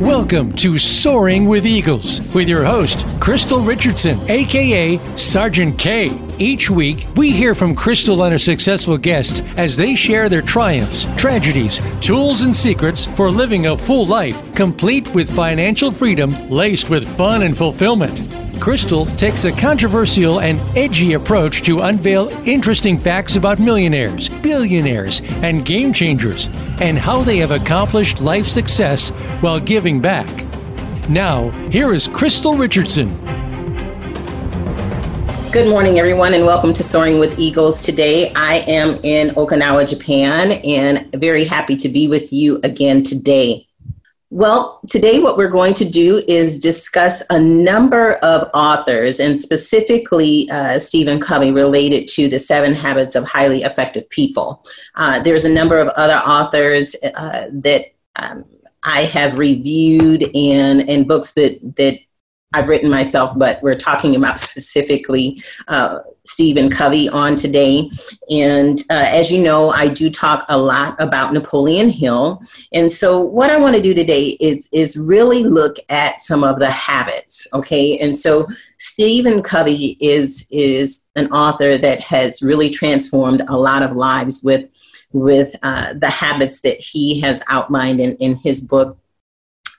Welcome to Soaring with Eagles with your host, Crystal Richardson, aka Sergeant K. Each week, we hear from Crystal and her successful guests as they share their triumphs, tragedies, tools, and secrets for living a full life, complete with financial freedom, laced with fun and fulfillment. Crystal takes a controversial and edgy approach to unveil interesting facts about millionaires, billionaires, and game changers, and how they have accomplished life success while giving back. Now, here is Crystal Richardson. Good morning, everyone, and welcome to Soaring with Eagles. Today, I am in Okinawa, Japan, and very happy to be with you again today. Well, today what we're going to do is discuss a number of authors, and specifically uh, Stephen Covey, related to the seven habits of highly effective people. Uh, there's a number of other authors uh, that um, I have reviewed and, and books that, that I've written myself, but we're talking about specifically uh, Stephen Covey on today. And uh, as you know, I do talk a lot about Napoleon Hill. And so, what I want to do today is is really look at some of the habits. Okay, and so Stephen Covey is is an author that has really transformed a lot of lives with with uh, the habits that he has outlined in, in his book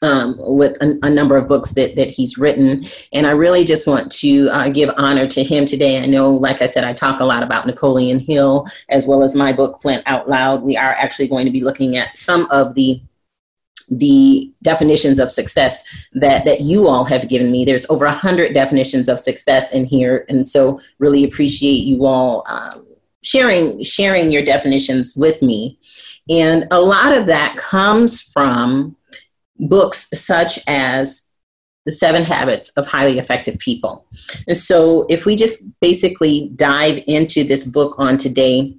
um, with a, a, number of books that, that he's written. And I really just want to uh, give honor to him today. I know, like I said, I talk a lot about Napoleon Hill as well as my book, Flint Out Loud. We are actually going to be looking at some of the the definitions of success that that you all have given me there's over a hundred definitions of success in here and so really appreciate you all um, sharing sharing your definitions with me and a lot of that comes from books such as The Seven Habits of Highly Effective People. So, if we just basically dive into this book on today,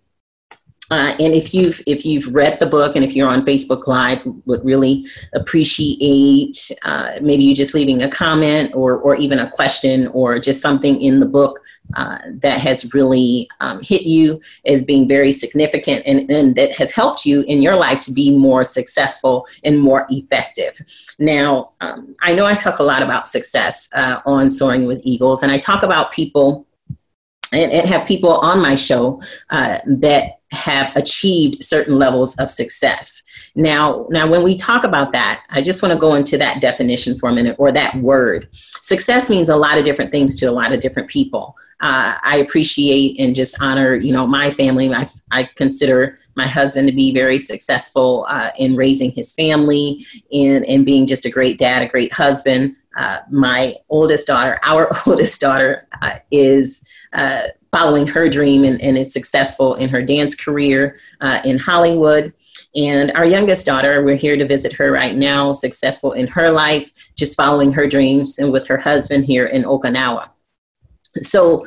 uh, and if you've if you've read the book and if you're on Facebook Live, would really appreciate uh, maybe you just leaving a comment or or even a question or just something in the book uh, that has really um, hit you as being very significant and, and that has helped you in your life to be more successful and more effective. Now, um, I know I talk a lot about success uh, on Soaring with Eagles, and I talk about people and, and have people on my show uh, that have achieved certain levels of success. Now, now when we talk about that, I just want to go into that definition for a minute or that word. Success means a lot of different things to a lot of different people. Uh, I appreciate and just honor, you know, my family. I, I consider my husband to be very successful uh, in raising his family and, and being just a great dad, a great husband. Uh, my oldest daughter, our oldest daughter, uh, is uh, following her dream and, and, is successful in her dance career uh, in Hollywood. And our youngest daughter, we're here to visit her right now, successful in her life, just following her dreams and with her husband here in Okinawa. So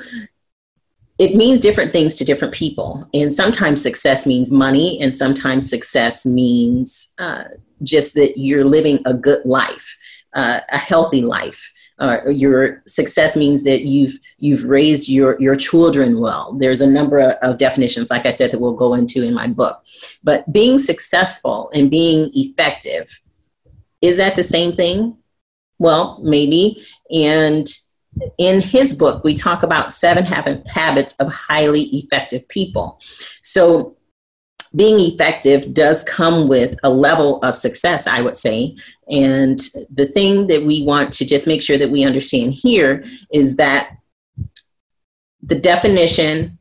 it means different things to different people. And sometimes success means money, and sometimes success means uh, just that you're living a good life, uh, a healthy life uh, your success means that you've you've raised your your children well. There's a number of, of definitions, like I said, that we'll go into in my book. But being successful and being effective is that the same thing? Well, maybe. And in his book, we talk about seven habits of highly effective people. So being effective does come with a level of success, I would say. And the thing that we want to just make sure that we understand here is that the definition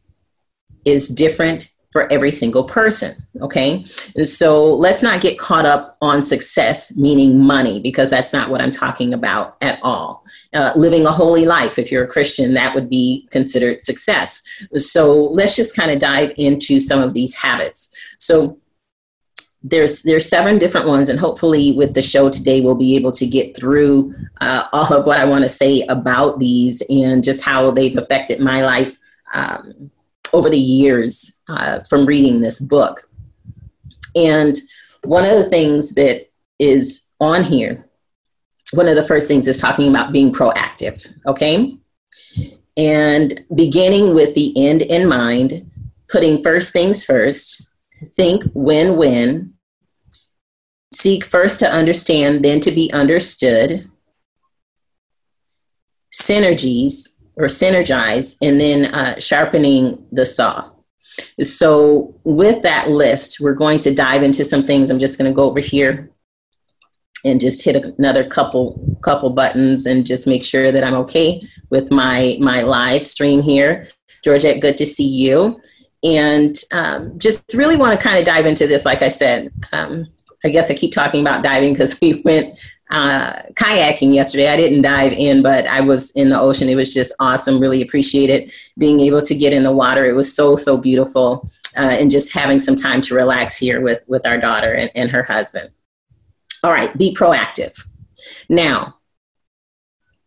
is different for every single person. Okay. So let's not get caught up on success, meaning money, because that's not what I'm talking about at all. Uh, living a holy life, if you're a Christian, that would be considered success. So let's just kind of dive into some of these habits. So there's there's seven different ones and hopefully with the show today we'll be able to get through uh, all of what i want to say about these and just how they've affected my life um, over the years uh, from reading this book. And one of the things that is on here, one of the first things is talking about being proactive, okay? And beginning with the end in mind, putting first things first, think win win, seek first to understand, then to be understood, synergies or synergize, and then uh, sharpening the saw. So, with that list, we're going to dive into some things. I'm just going to go over here and just hit another couple couple buttons and just make sure that I'm okay with my my live stream here. Georgette, good to see you. And um, just really want to kind of dive into this. Like I said, um, I guess I keep talking about diving because we went uh, kayaking yesterday. I didn't dive in, but I was in the ocean. It was just awesome. Really appreciated being able to get in the water. It was so so beautiful, uh, and just having some time to relax here with with our daughter and, and her husband. All right, be proactive. Now,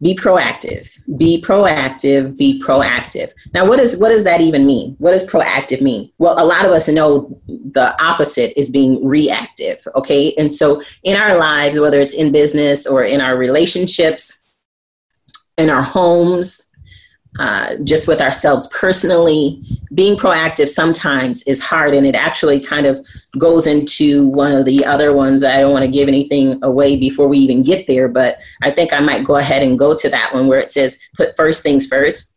be proactive. Be proactive. Be proactive. Now, what is what does that even mean? What does proactive mean? Well, a lot of us know the opposite is being reactive. Okay, and so in our lives, whether it's in business or in our relationships, in our homes, uh, just with ourselves personally. Being proactive sometimes is hard, and it actually kind of goes into one of the other ones. I don't want to give anything away before we even get there, but I think I might go ahead and go to that one where it says, put first things first.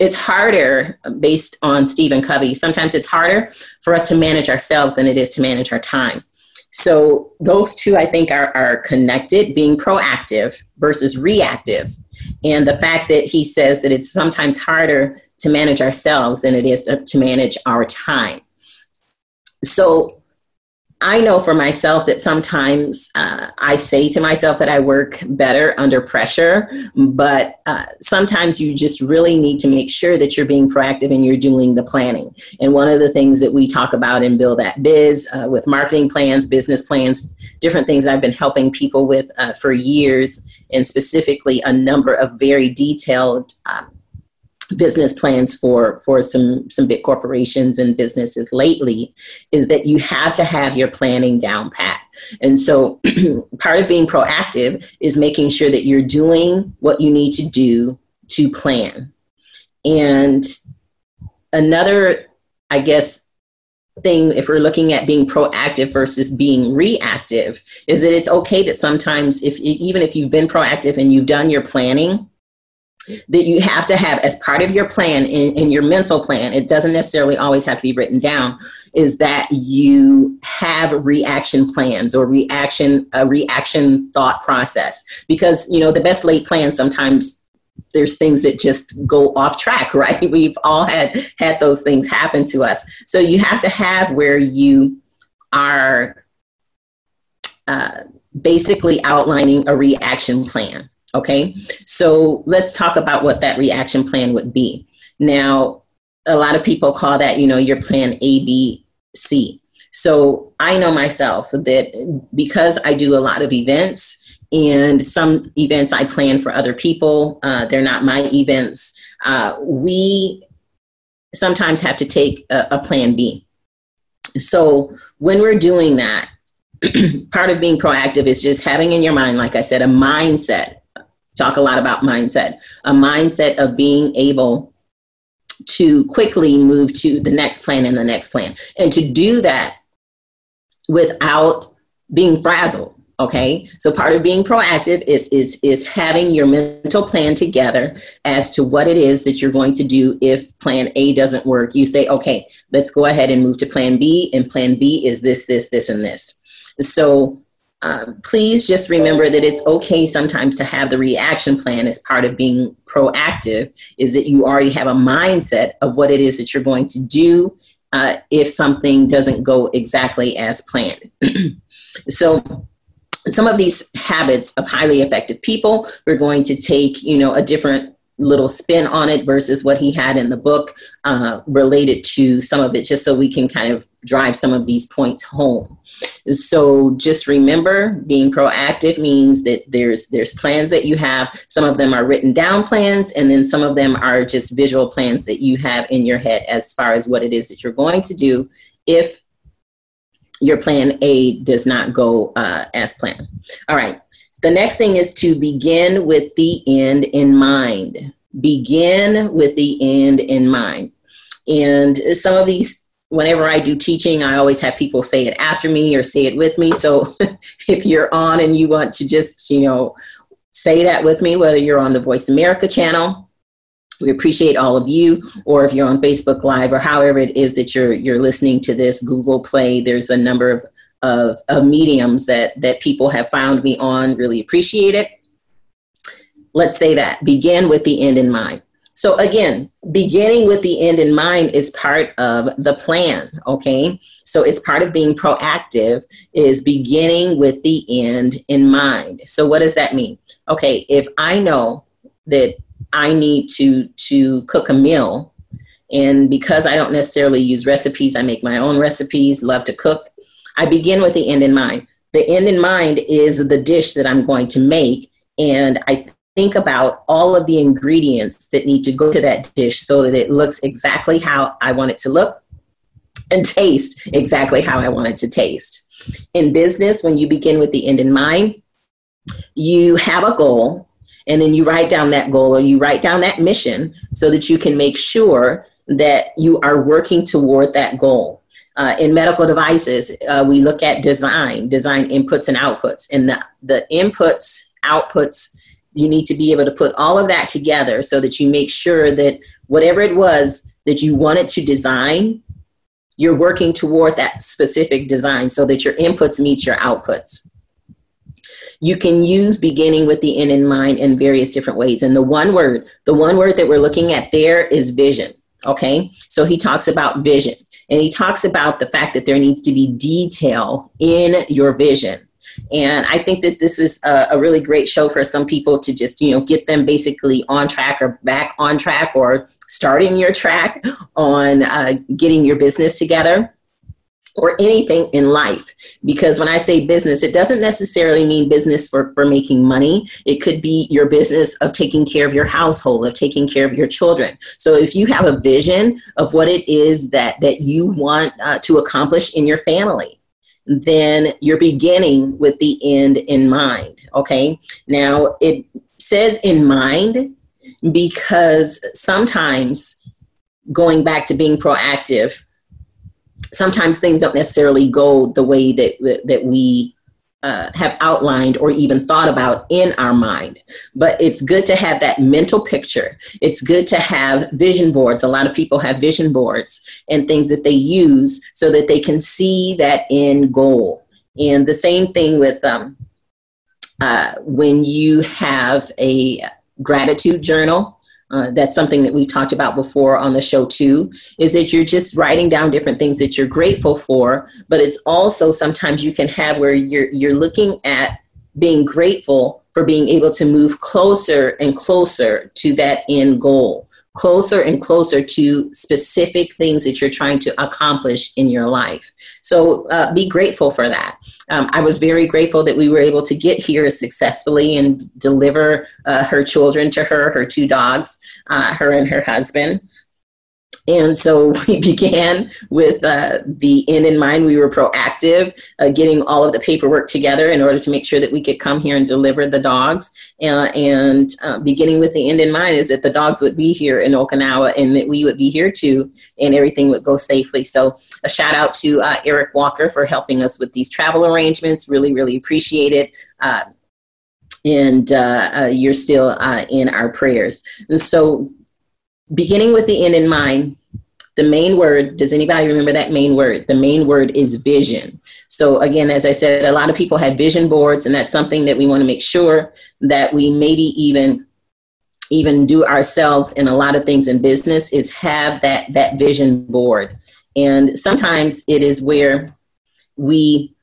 It's harder based on Stephen Covey. Sometimes it's harder for us to manage ourselves than it is to manage our time. So, those two I think are, are connected being proactive versus reactive and the fact that he says that it's sometimes harder to manage ourselves than it is to, to manage our time. So I know for myself that sometimes uh, I say to myself that I work better under pressure, but uh, sometimes you just really need to make sure that you're being proactive and you're doing the planning. And one of the things that we talk about in Build That Biz uh, with marketing plans, business plans, different things I've been helping people with uh, for years, and specifically a number of very detailed um, business plans for for some some big corporations and businesses lately is that you have to have your planning down pat. And so part of being proactive is making sure that you're doing what you need to do to plan. And another i guess thing if we're looking at being proactive versus being reactive is that it's okay that sometimes if even if you've been proactive and you've done your planning that you have to have as part of your plan in, in your mental plan it doesn't necessarily always have to be written down is that you have reaction plans or reaction a reaction thought process. Because you know the best laid plans sometimes there's things that just go off track right? We've all had had those things happen to us. So you have to have where you are uh, basically outlining a reaction plan Okay, so let's talk about what that reaction plan would be. Now, a lot of people call that, you know, your plan A, B, C. So I know myself that because I do a lot of events and some events I plan for other people, uh, they're not my events, uh, we sometimes have to take a, a plan B. So when we're doing that, part of being proactive is just having in your mind, like I said, a mindset talk a lot about mindset, a mindset of being able to quickly move to the next plan and the next plan. And to do that without being frazzled. Okay. So part of being proactive is is is having your mental plan together as to what it is that you're going to do if plan A doesn't work. You say, okay, let's go ahead and move to plan B, and plan B is this, this, this, and this. So um, please just remember that it's okay sometimes to have the reaction plan as part of being proactive is that you already have a mindset of what it is that you're going to do uh, if something doesn't go exactly as planned. So some of these habits of highly effective people we're going to take you know a different little spin on it versus what he had in the book uh, related to some of it, just so we can kind of drive some of these points home. So just remember, being proactive means that there's there's plans that you have. Some of them are written down plans, and then some of them are just visual plans that you have in your head as far as what it is that you're going to do if your plan A does not go uh, as planned. All right. The next thing is to begin with the end in mind. Begin with the end in mind. And some of these whenever I do teaching, I always have people say it after me or say it with me. So if you're on and you want to just, you know, say that with me, whether you're on the Voice America channel, we appreciate all of you, or if you're on Facebook Live or however it is that you're you're listening to this, Google Play, there's a number of, of, of mediums that, that people have found me on. Really appreciate it. Let's say that. Begin with the end in mind. So again, beginning with the end in mind is part of the plan, okay? So it's part of being proactive is beginning with the end in mind. So what does that mean? Okay, if I know that I need to to cook a meal and because I don't necessarily use recipes, I make my own recipes, love to cook. I begin with the end in mind. The end in mind is the dish that I'm going to make and I think about all of the ingredients that need to go to that dish so that it looks exactly how I want it to look and taste exactly how I want it to taste. In business, when you begin with the end in mind, you have a goal and then you write down that goal or you write down that mission so that you can make sure that you are working toward that goal. Uh, in medical devices, uh, we look at design, design inputs and outputs, and the, the inputs, outputs, you need to be able to put all of that together so that you make sure that whatever it was that you wanted to design, you're working toward that specific design so that your inputs meet your outputs. You can use beginning with the end in mind in various different ways. And the one word, the one word that we're looking at there is vision. Okay, so he talks about vision and he talks about the fact that there needs to be detail in your vision. And I think that this is a, a, really great show for some people to just, you know, get them basically on track or back on track or starting your track on uh, getting your business together or anything in life. Because when I say business, it doesn't necessarily mean business for, for making money. It could be your business of taking care of your household, of taking care of your children. So if you have a vision of what it is that, that you want uh, to accomplish in your family, then you're beginning with the end in mind. Okay. Now it says in mind because sometimes going back to being proactive, sometimes things don't necessarily go the way that that we uh, have outlined or even thought about in our mind. But it's good to have that mental picture. It's good to have vision boards. A lot of people have vision boards and things that they use so that they can see that end goal. And the same thing with um, uh, when you have a gratitude journal uh, that's something that we talked about before on the show too is that you're just writing down different things that you're grateful for but it's also sometimes you can have where you're you're looking at being grateful for being able to move closer and closer to that end goal closer and closer to specific things that you're trying to accomplish in your life. So uh, be grateful for that. Um, I was very grateful that we were able to get here successfully and deliver uh, her children to her, her two dogs, uh, her and her husband. And so we began with uh, the end in mind. We were proactive, uh, getting all of the paperwork together in order to make sure that we could come here and deliver the dogs. Uh, and uh, beginning with the end in mind is that the dogs would be here in Okinawa and that we would be here too, and everything would go safely. So a shout out to uh, Eric Walker for helping us with these travel arrangements. Really, really appreciate it uh, and uh, uh, you're still uh, in our prayers. And so, beginning with the end in mind, the main word, does anybody remember that main word? The main word is vision. So, again, as I said, a lot of people have vision boards, and that's something that we want to make sure that we maybe even even do ourselves in a lot of things in business is have that that vision board and sometimes it is where we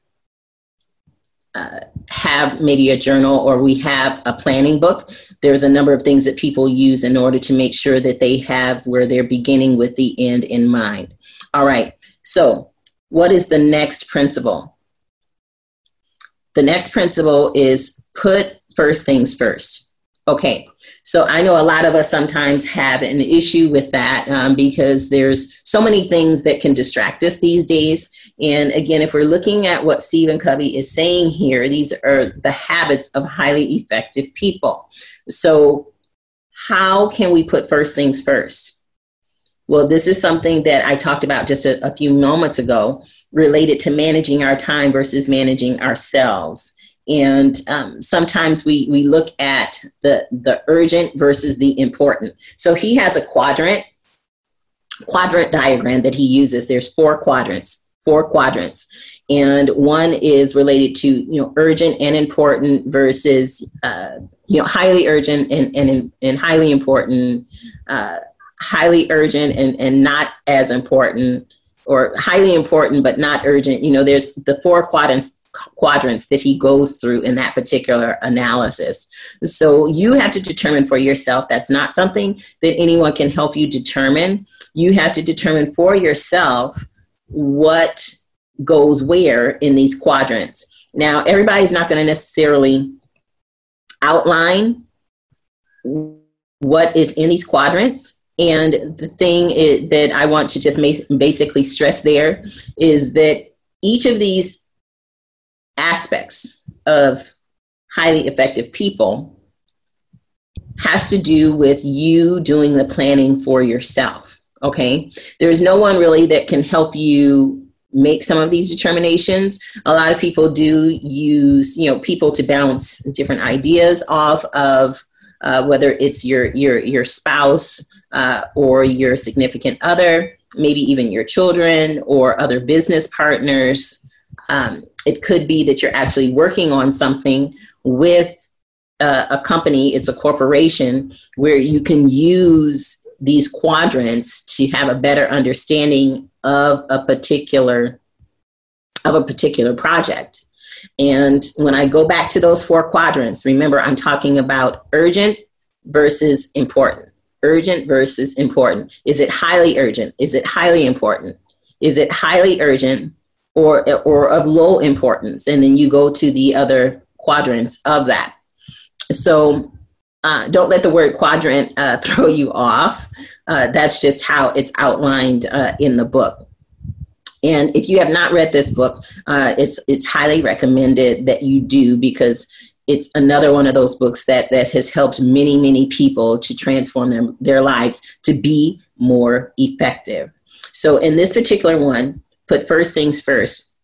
uh, have maybe a journal or we have a planning book there's a number of things that people use in order to make sure that they have where they're beginning with the end in mind. All right, so what is the next principle? The next principle is put first things first. Okay, so I know a lot of us sometimes have an issue with that um, because there's so many things that can distract us these days. And again, if we're looking at what Stephen Covey is saying here, these are the habits of highly effective people. So, how can we put first things first? Well, this is something that I talked about just a, a few moments ago related to managing our time versus managing ourselves. And um, sometimes we, we look at the, the urgent versus the important. So he has a quadrant, quadrant diagram that he uses. There's four quadrants, four quadrants. And one is related to, you know, urgent and important versus, uh, you know, highly urgent and, and, and highly important, uh, highly urgent and, and not as important or highly important but not urgent you know there's the four quadrants quadrants that he goes through in that particular analysis. So you have to determine for yourself. That's not something that anyone can help you determine. You have to determine for yourself what goes where in these quadrants. Now, everybody's not going to necessarily outline what is in these quadrants and the thing is, that I want to just basically stress there is that each of these aspects of highly effective people has to do with you doing the planning for yourself. Okay. There's no one really that can help you make some of these determinations. A lot of people do use, you know, people to bounce different ideas off of, uh, whether it's your your your spouse uh, or your significant other, maybe even your children or other business partners. Um, it could be that you're actually working on something with a, a company, it's a corporation, where you can use these quadrants to have a better understanding of a particular of a particular project. And when I go back to those four quadrants, remember I'm talking about urgent versus important urgent versus important. Is it highly urgent? Is it highly important? Is it highly urgent or, or of low importance? And then you go to the other quadrants of that. So uh, don't let the word quadrant uh, throw you off. Uh, that's just how it's outlined uh, in the book. And if you have not read this book, uh, it's it's highly recommended that you do because it's another one of those books that that has helped many many people to transform them, their lives to be more effective. So in this particular one put first things first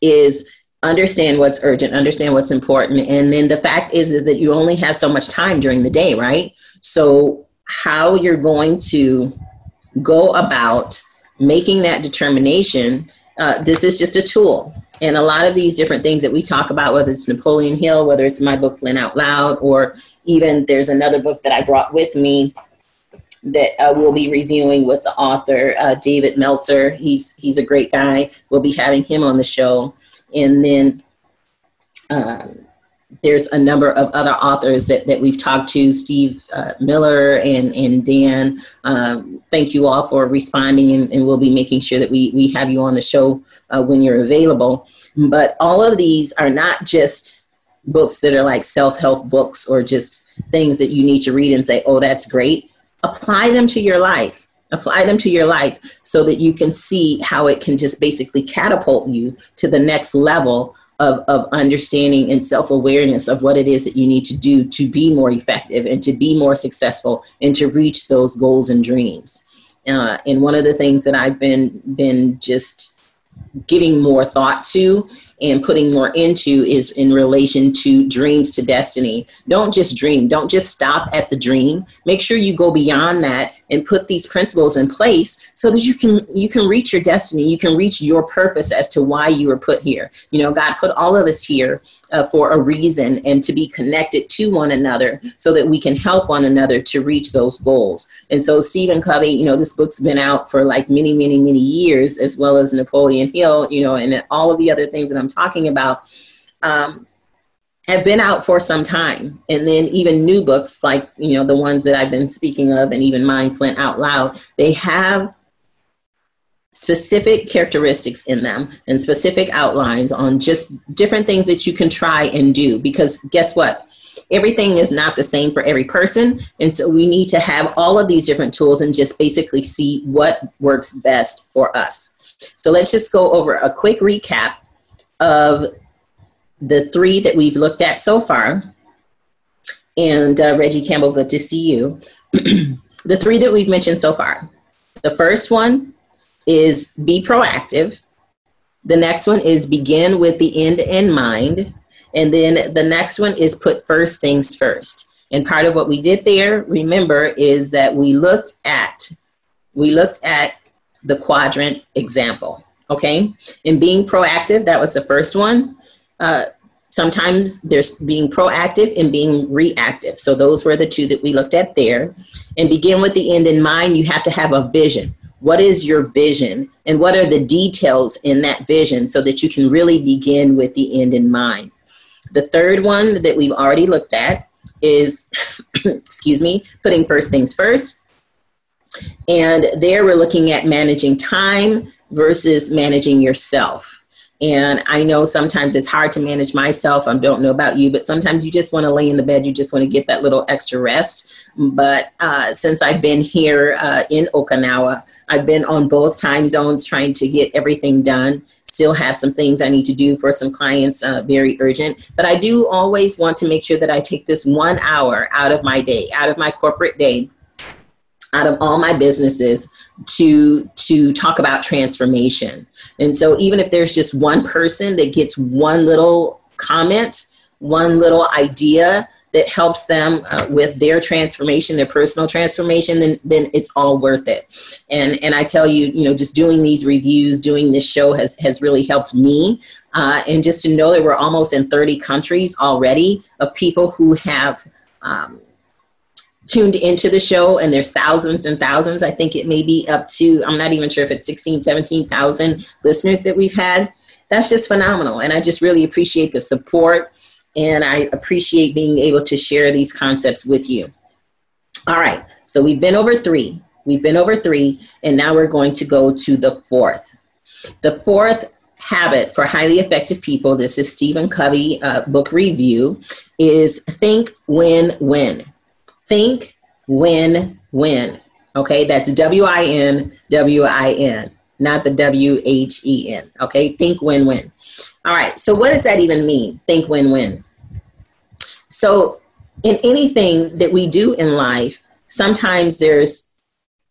is understand what's urgent understand what's important. And then the fact is is that you only have so much time during the day right? So how you're going to go about making that determination uh, this is just a tool and a lot of these different things that we talk about, whether it's Napoleon Hill, whether it's my book Flint Out Loud, or even there's another book that I brought with me that uh, we'll be reviewing with the author uh, David Meltzer. He's he's a great guy. We'll be having him on the show, and then um, there's a number of other authors that, that we've talked to, Steve uh, Miller and, and Dan. Um, thank you all for responding, and, and, we'll be making sure that we, we have you on the show uh, when you're available. But all of these are not just books that are like self help books or just things that you need to read and say, oh, that's great. Apply them to your life. Apply them to your life so that you can see how it can just basically catapult you to the next level of, of understanding and self awareness of what it is that you need to do to be more effective and to be more successful and to reach those goals and dreams. Uh, and one of the things that I've been been just giving more thought to and putting more into is in relation to dreams to destiny. Don't just dream, don't just stop at the dream. Make sure you go beyond that and put these principles in place so that you can you can reach your destiny, you can reach your purpose as to why you were put here. You know, God put all of us here uh, for a reason and to be connected to one another so that we can help one another to reach those goals. And so Stephen Covey, you know, this book's been out for like many, many, many years, as well as Napoleon Hill, you know, and all of the other things that I'm talking about. Um, have been out for some time. And then even new books like you know the ones that i've been speaking of and even Mind flint out loud they have specific characteristics in them and specific outlines on just different things that you can try and do. Because guess what? Everything is not the same for every person. And so we need to have all of these different tools and just basically see what works best for us. So let's just go over a quick recap of the three that we've looked at so far and uh, reggie campbell good to see you the three that we've mentioned so far The first one is be proactive. The next one is begin with the end in mind. And then the next one is put first things first. And part of what we did there, remember, is that we looked at we looked at the quadrant example. Okay, and being proactive, that was the first one. Uh, sometimes there's being proactive and being reactive. So those were the two that we looked at there. And begin with the end in mind. You have to have a vision. What is your vision, and what are the details in that vision, so that you can really begin with the end in mind. The third one that we've already looked at is, excuse me, putting first things first. And there we're looking at managing time versus managing yourself. And I know sometimes it's hard to manage myself. I don't know about you, but sometimes you just want to lay in the bed. You just want to get that little extra rest. But uh, since I've been here uh, in Okinawa, I've been on both time zones trying to get everything done. Still have some things I need to do for some clients, uh, very urgent. But I do always want to make sure that I take this one hour out of my day, out of my corporate day, out of all my businesses to to talk about transformation. And so even if there's just one person that gets one little comment one little idea that helps them uh, with their transformation their personal transformation then then it's all worth it. And and i tell you you know just doing these reviews doing this show has has really helped me uh, and just to know that we're almost in 30 countries already of people who have um, tuned into the show and there's thousands and thousands. I think it may be up to i'm not even sure if it's 16 17000 listeners that we've had. That's just phenomenal and i just really appreciate the support and i appreciate being able to share these concepts with you. All right so we've been over three. We've been over three and now we're going to go to the fourth. The fourth habit for highly effective people this is stephen covey uh, book review is think win win Think, win, win. Okay, that's W I N W I N, not the W H E N. Okay, think, win, win. All right, so what does that even mean? Think, win, win. So, in anything that we do in life, sometimes there's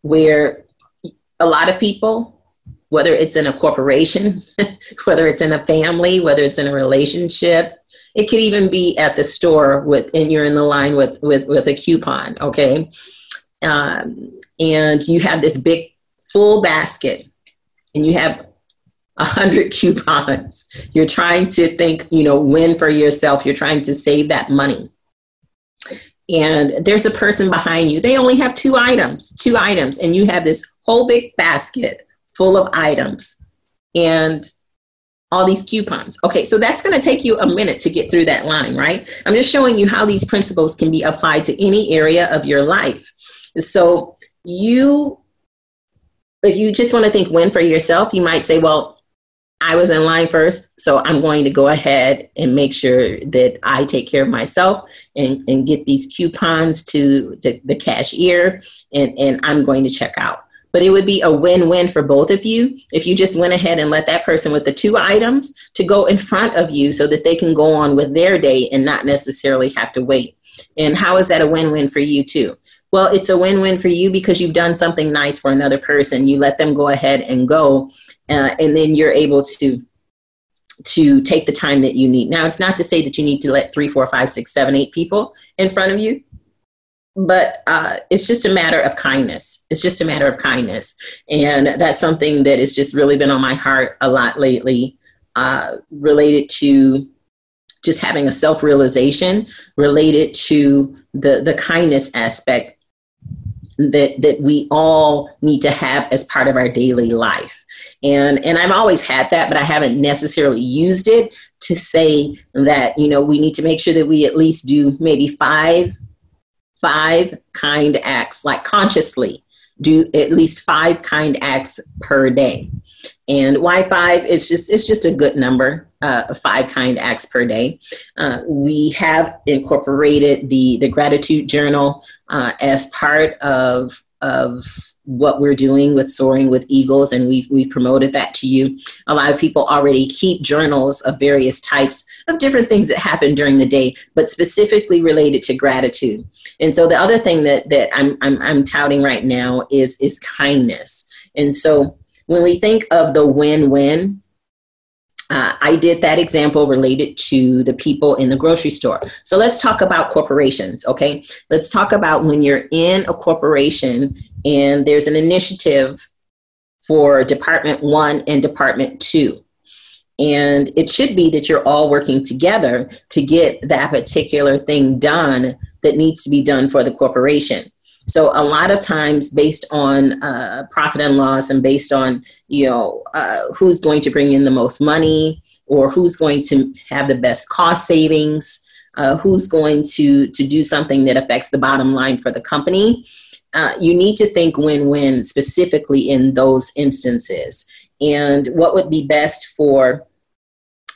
where a lot of people, whether it's in a corporation, whether it's in a family, whether it's in a relationship, it could even be at the store with, and you're in the line with with with a coupon. Okay, um, and you have this big full basket, and you have a hundred coupons. You're trying to think, you know, win for yourself. You're trying to save that money. And there's a person behind you. They only have two items, two items, and you have this whole big basket full of items. And all these coupons. Okay, so that's going to take you a minute to get through that line, right? I'm just showing you how these principles can be applied to any area of your life. So you, if you just want to think win for yourself, you might say, well, I was in line first, so I'm going to go ahead and make sure that I take care of myself and, and get these coupons to the, the cashier, and, and I'm going to check out but it would be a win-win for both of you if you just went ahead and let that person with the two items to go in front of you so that they can go on with their day and not necessarily have to wait. And how is that a win-win for you too? Well it's a win-win for you because you've done something nice for another person. You let them go ahead and go uh, and then you're able to to take the time that you need. Now it's not to say that you need to let three four five six seven eight people in front of you but uh, it's just a matter of kindness. It's just a matter of kindness. And that's something that has just really been on my heart a lot lately, uh, related to just having a self realization, related to the, the kindness aspect that, that we all need to have as part of our daily life. And, and I've always had that, but I haven't necessarily used it to say that, you know, we need to make sure that we at least do maybe five five kind acts, like consciously do at least five kind acts per day. And why five is just it's just a good number, uh, five kind acts per day. Uh, we have incorporated the the gratitude journal uh, as part of of what we're doing with soaring with eagles and we've we've promoted that to you a lot of people already keep journals of various types of different things that happen during the day but specifically related to gratitude and so the other thing that that i'm i'm, I'm touting right now is is kindness And so when we think of the win win, uh, I did that example related to the people in the grocery store. So let's talk about corporations, okay? Let's talk about when you're in a corporation and there's an initiative for Department One and Department Two. And it should be that you're all working together to get that particular thing done that needs to be done for the corporation. So a lot of times, based on uh, profit and loss, and based on you know uh, who's going to bring in the most money, or who's going to have the best cost savings, uh, who's going to to do something that affects the bottom line for the company. Uh, you need to think win-win specifically in those instances, and what would be best for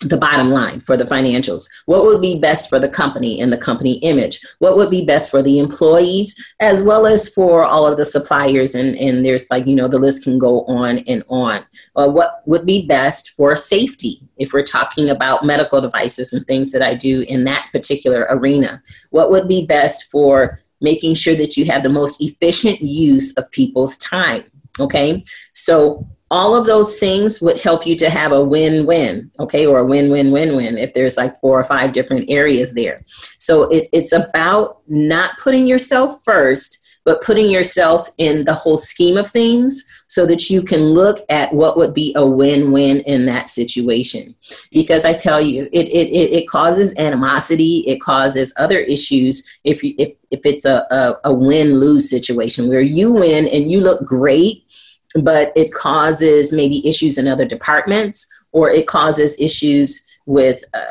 the bottom line for the financials? What would be best for the company and the company image? What would be best for the employees as well as for all of the suppliers? And, and there's like you know the list can go on and on. Uh, what would be best for safety if we're talking about medical devices and things that i do in that particular arena? What would be best for making sure that you have the most efficient use of people's time okay? So all of those things would help you to have a win-win okay? Or a win-win-win-win if there's like four or five different areas there. So it, it's about not putting yourself first but putting yourself in the whole scheme of things so that you can look at what would be a win-win in that situation because i tell you it, it, it, causes animosity it causes other issues if, you, if, if it's a, a, a win-lose situation where you win and you look great but it causes maybe issues in other departments or it causes issues with uh,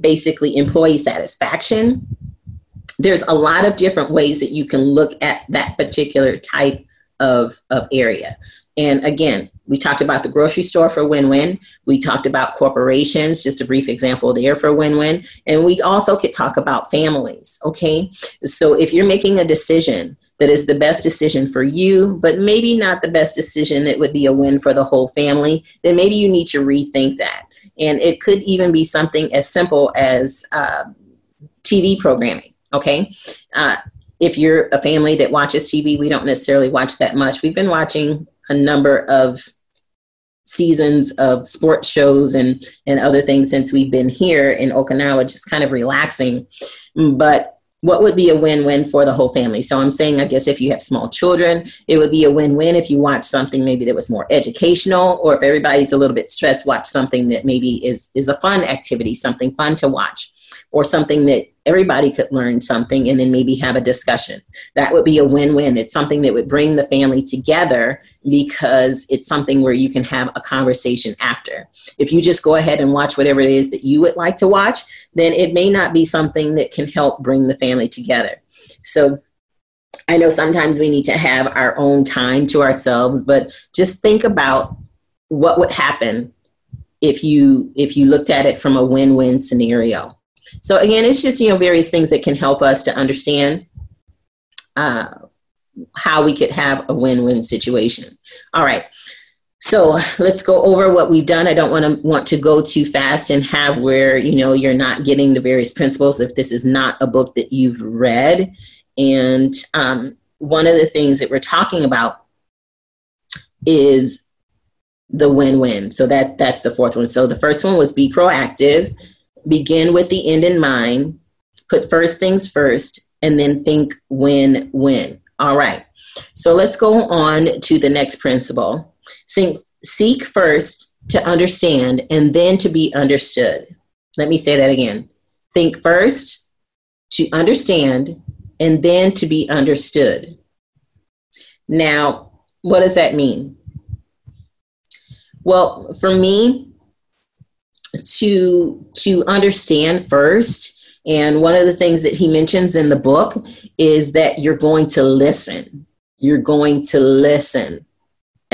basically employee satisfaction. There's a lot of different ways that you can look at that particular type of, of area. And again, we talked about the grocery store for win win. We talked about corporations, just a brief example there for win win. And we also could talk about families, okay? So if you're making a decision that is the best decision for you, but maybe not the best decision that would be a win for the whole family, then maybe you need to rethink that. And it could even be something as simple as uh, TV programming, okay? Uh, if you're a family that watches TV, we don't necessarily watch that much. We've been watching a number of seasons of sports shows and and other things since we've been here in Okinawa just kind of relaxing but what would be a win-win for the whole family so i'm saying i guess if you have small children it would be a win-win if you watch something maybe that was more educational or if everybody's a little bit stressed watch something that maybe is is a fun activity something fun to watch or something that everybody could learn something and then maybe have a discussion. That would be a win win. It's something that would bring the family together because it's something where you can have a conversation after. If you just go ahead and watch whatever it is that you would like to watch, then it may not be something that can help bring the family together. So I know sometimes we need to have our own time to ourselves, but just think about what would happen if you if you looked at it from a win-win scenario so again, it's just you know various things that can help us to understand uh, how we could have a win-win situation. All right. So let's go over what we've done. I don't want to want to go too fast and have where you know you're not getting the various principles if this is not a book that you've read. And um, one of the things that we're talking about is the win-win. So that that's the fourth one. So the first one was be proactive begin with the end in mind, put first things first, and then think win win. All right. So let's go on to the next principle. Seek, seek first to understand and then to be understood. Let me say that again. Think first to understand and then to be understood. Now, what does that mean? Well, for me, to to understand first. And one of the things that he mentions in the book is that you're going to listen. You're going to listen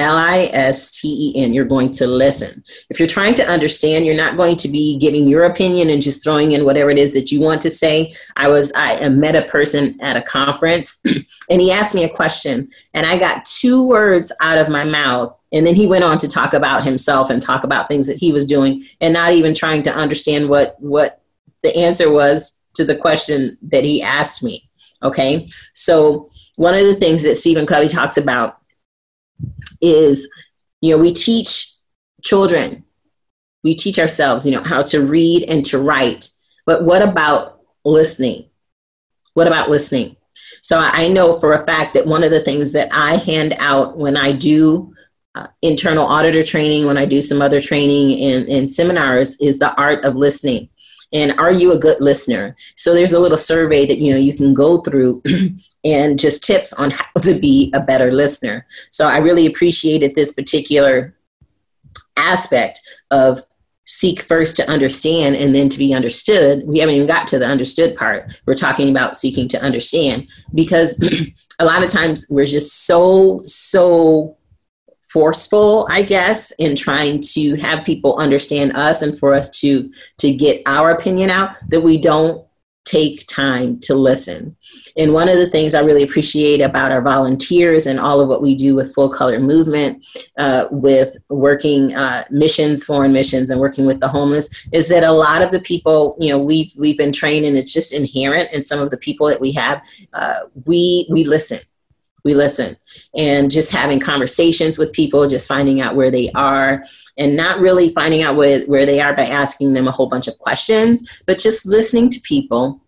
L-I-S-T-E-N you're going to listen. If you're trying to understand you're not going to be giving your opinion and just throwing in whatever it is that you want to say. I was i met a person at a conference and he asked me a question and i got two words out of my mouth and then he went on to talk about himself and talk about things that he was doing and not even trying to understand what what the answer was to the question that he asked me okay? So one of the things that stephen covey talks about is, you know, we teach children, we teach ourselves, you know, how to read and to write. But what about listening? What about listening? So I know for a fact that one of the things that I hand out when I do uh, internal auditor training, when I do some other training and, and seminars, is the art of listening. And are you a good listener? So there's a little survey that you know you can go through and just tips on how to be a better listener. So I really appreciated this particular aspect of seek first to understand and then to be understood. We haven't even got to the understood part. We're talking about seeking to understand because a lot of times we're just so, so forceful i guess in trying to have people understand us and for us to to get our opinion out that we don't take time to listen. And one of the things I really appreciate about our volunteers and all of what we do with Full Color Movement, uh, with working uh, missions, foreign missions, and working with the homeless, is that a lot of the people, you know, we've we've been trained, and it's just inherent in some of the people that we have. Uh, we we listen we listen. And just having conversations with people just finding out where they are and not really finding out where, where they are by asking them a whole bunch of questions but just listening to people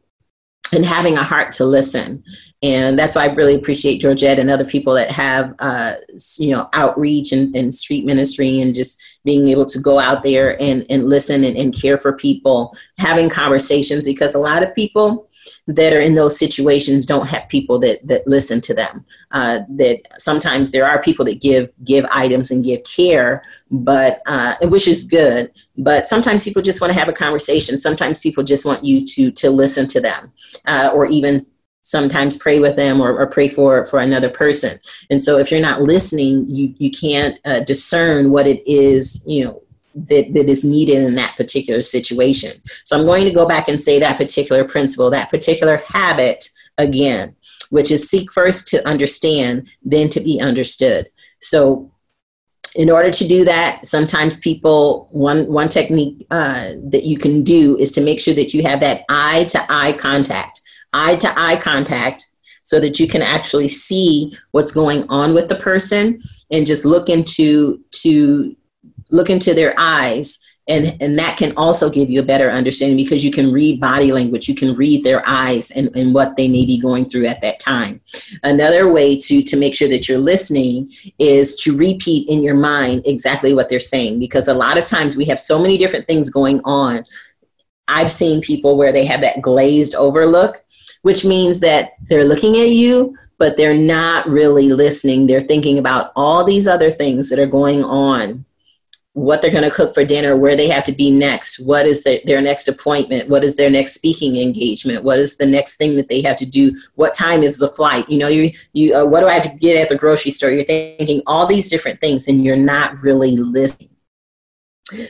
and having a heart to listen. And that's why i really appreciate georgette and other people that have uh, you know outreach and, and street ministry and just being able to go out there and, and listen and, and care for people having conversations because a lot of people that are in those situations don't have people that that listen to them. Uh, that sometimes there are people that give give items and give care, but uh, which is good. But sometimes people just want to have a conversation. Sometimes people just want you to to listen to them, uh, or even sometimes pray with them or, or, pray for for another person and so if you're not listening you you can't uh, discern what it is you know that, that is needed in that particular situation. So I'm going to go back and say that particular principle, that particular habit again, which is seek first to understand, then to be understood. So in order to do that, sometimes people one one technique uh, that you can do is to make sure that you have that eye to eye contact, eye to eye contact, so that you can actually see what's going on with the person and just look into to look into their eyes and and that can also give you a better understanding because you can read body language. You can read their eyes and, and what they may be going through at that time. Another way to to make sure that you're listening is to repeat in your mind exactly what they're saying because a lot of times we have so many different things going on. I've seen people where they have that glazed over look which means that they're looking at you but they're not really listening. They're thinking about all these other things that are going on what they're going to cook for dinner, where they have to be next, what is the, their next appointment, what is their next speaking engagement, what is the next thing that they have to do, what time is the flight, you know, you, you uh, what do I have to get at the grocery store? You're thinking all these different things and you're not really listening.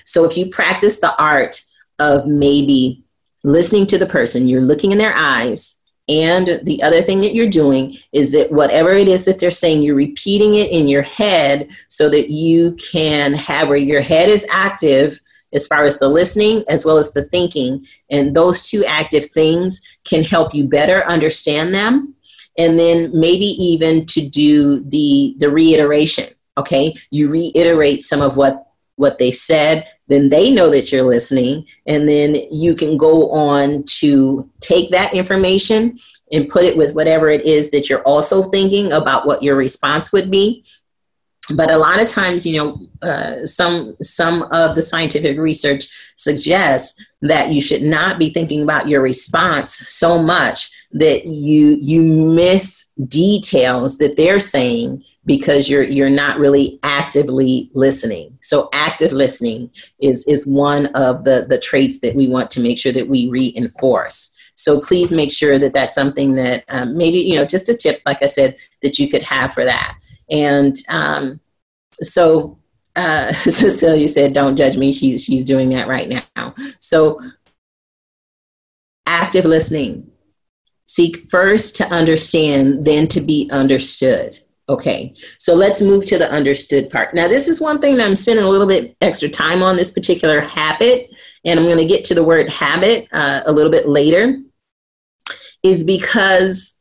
So if you practice the art of maybe listening to the person, you're looking in their eyes and the other thing that you're doing is that whatever it is that they're saying, you're repeating it in your head so that you can have where your head is active as far as the listening as well as the thinking. And those two active things can help you better understand them. And then maybe even to do the, the reiteration. Okay, you reiterate some of what what they said, then they know that you're listening. And then you can go on to take that information and put it with whatever it is that you're also thinking about what your response would be but a lot of times you know uh, some some of the scientific research suggests that you should not be thinking about your response so much that you you miss details that they're saying because you're you're not really actively listening so active listening is is one of the the traits that we want to make sure that we reinforce so please make sure that that's something that um, maybe you know just a tip like i said that you could have for that and um, so uh, Cecilia said, "Don't judge me." She's she's doing that right now. So active listening. Seek first to understand, then to be understood. Okay, so let's move to the understood part. Now, this is one thing that I'm spending a little bit extra time on this particular habit, and I'm going to get to the word habit uh, a little bit later, is because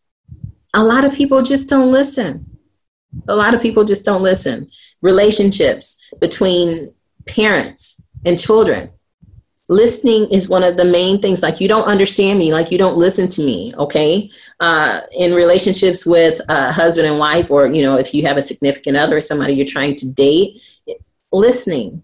a lot of people just don't listen A lot of people just don't listen. Relationships between parents and children. Listening is one of the main things. Like, you don't understand me, like, you don't listen to me, okay? Uh, in relationships with a husband and wife, or, you know, if you have a significant other, or somebody you're trying to date, listening,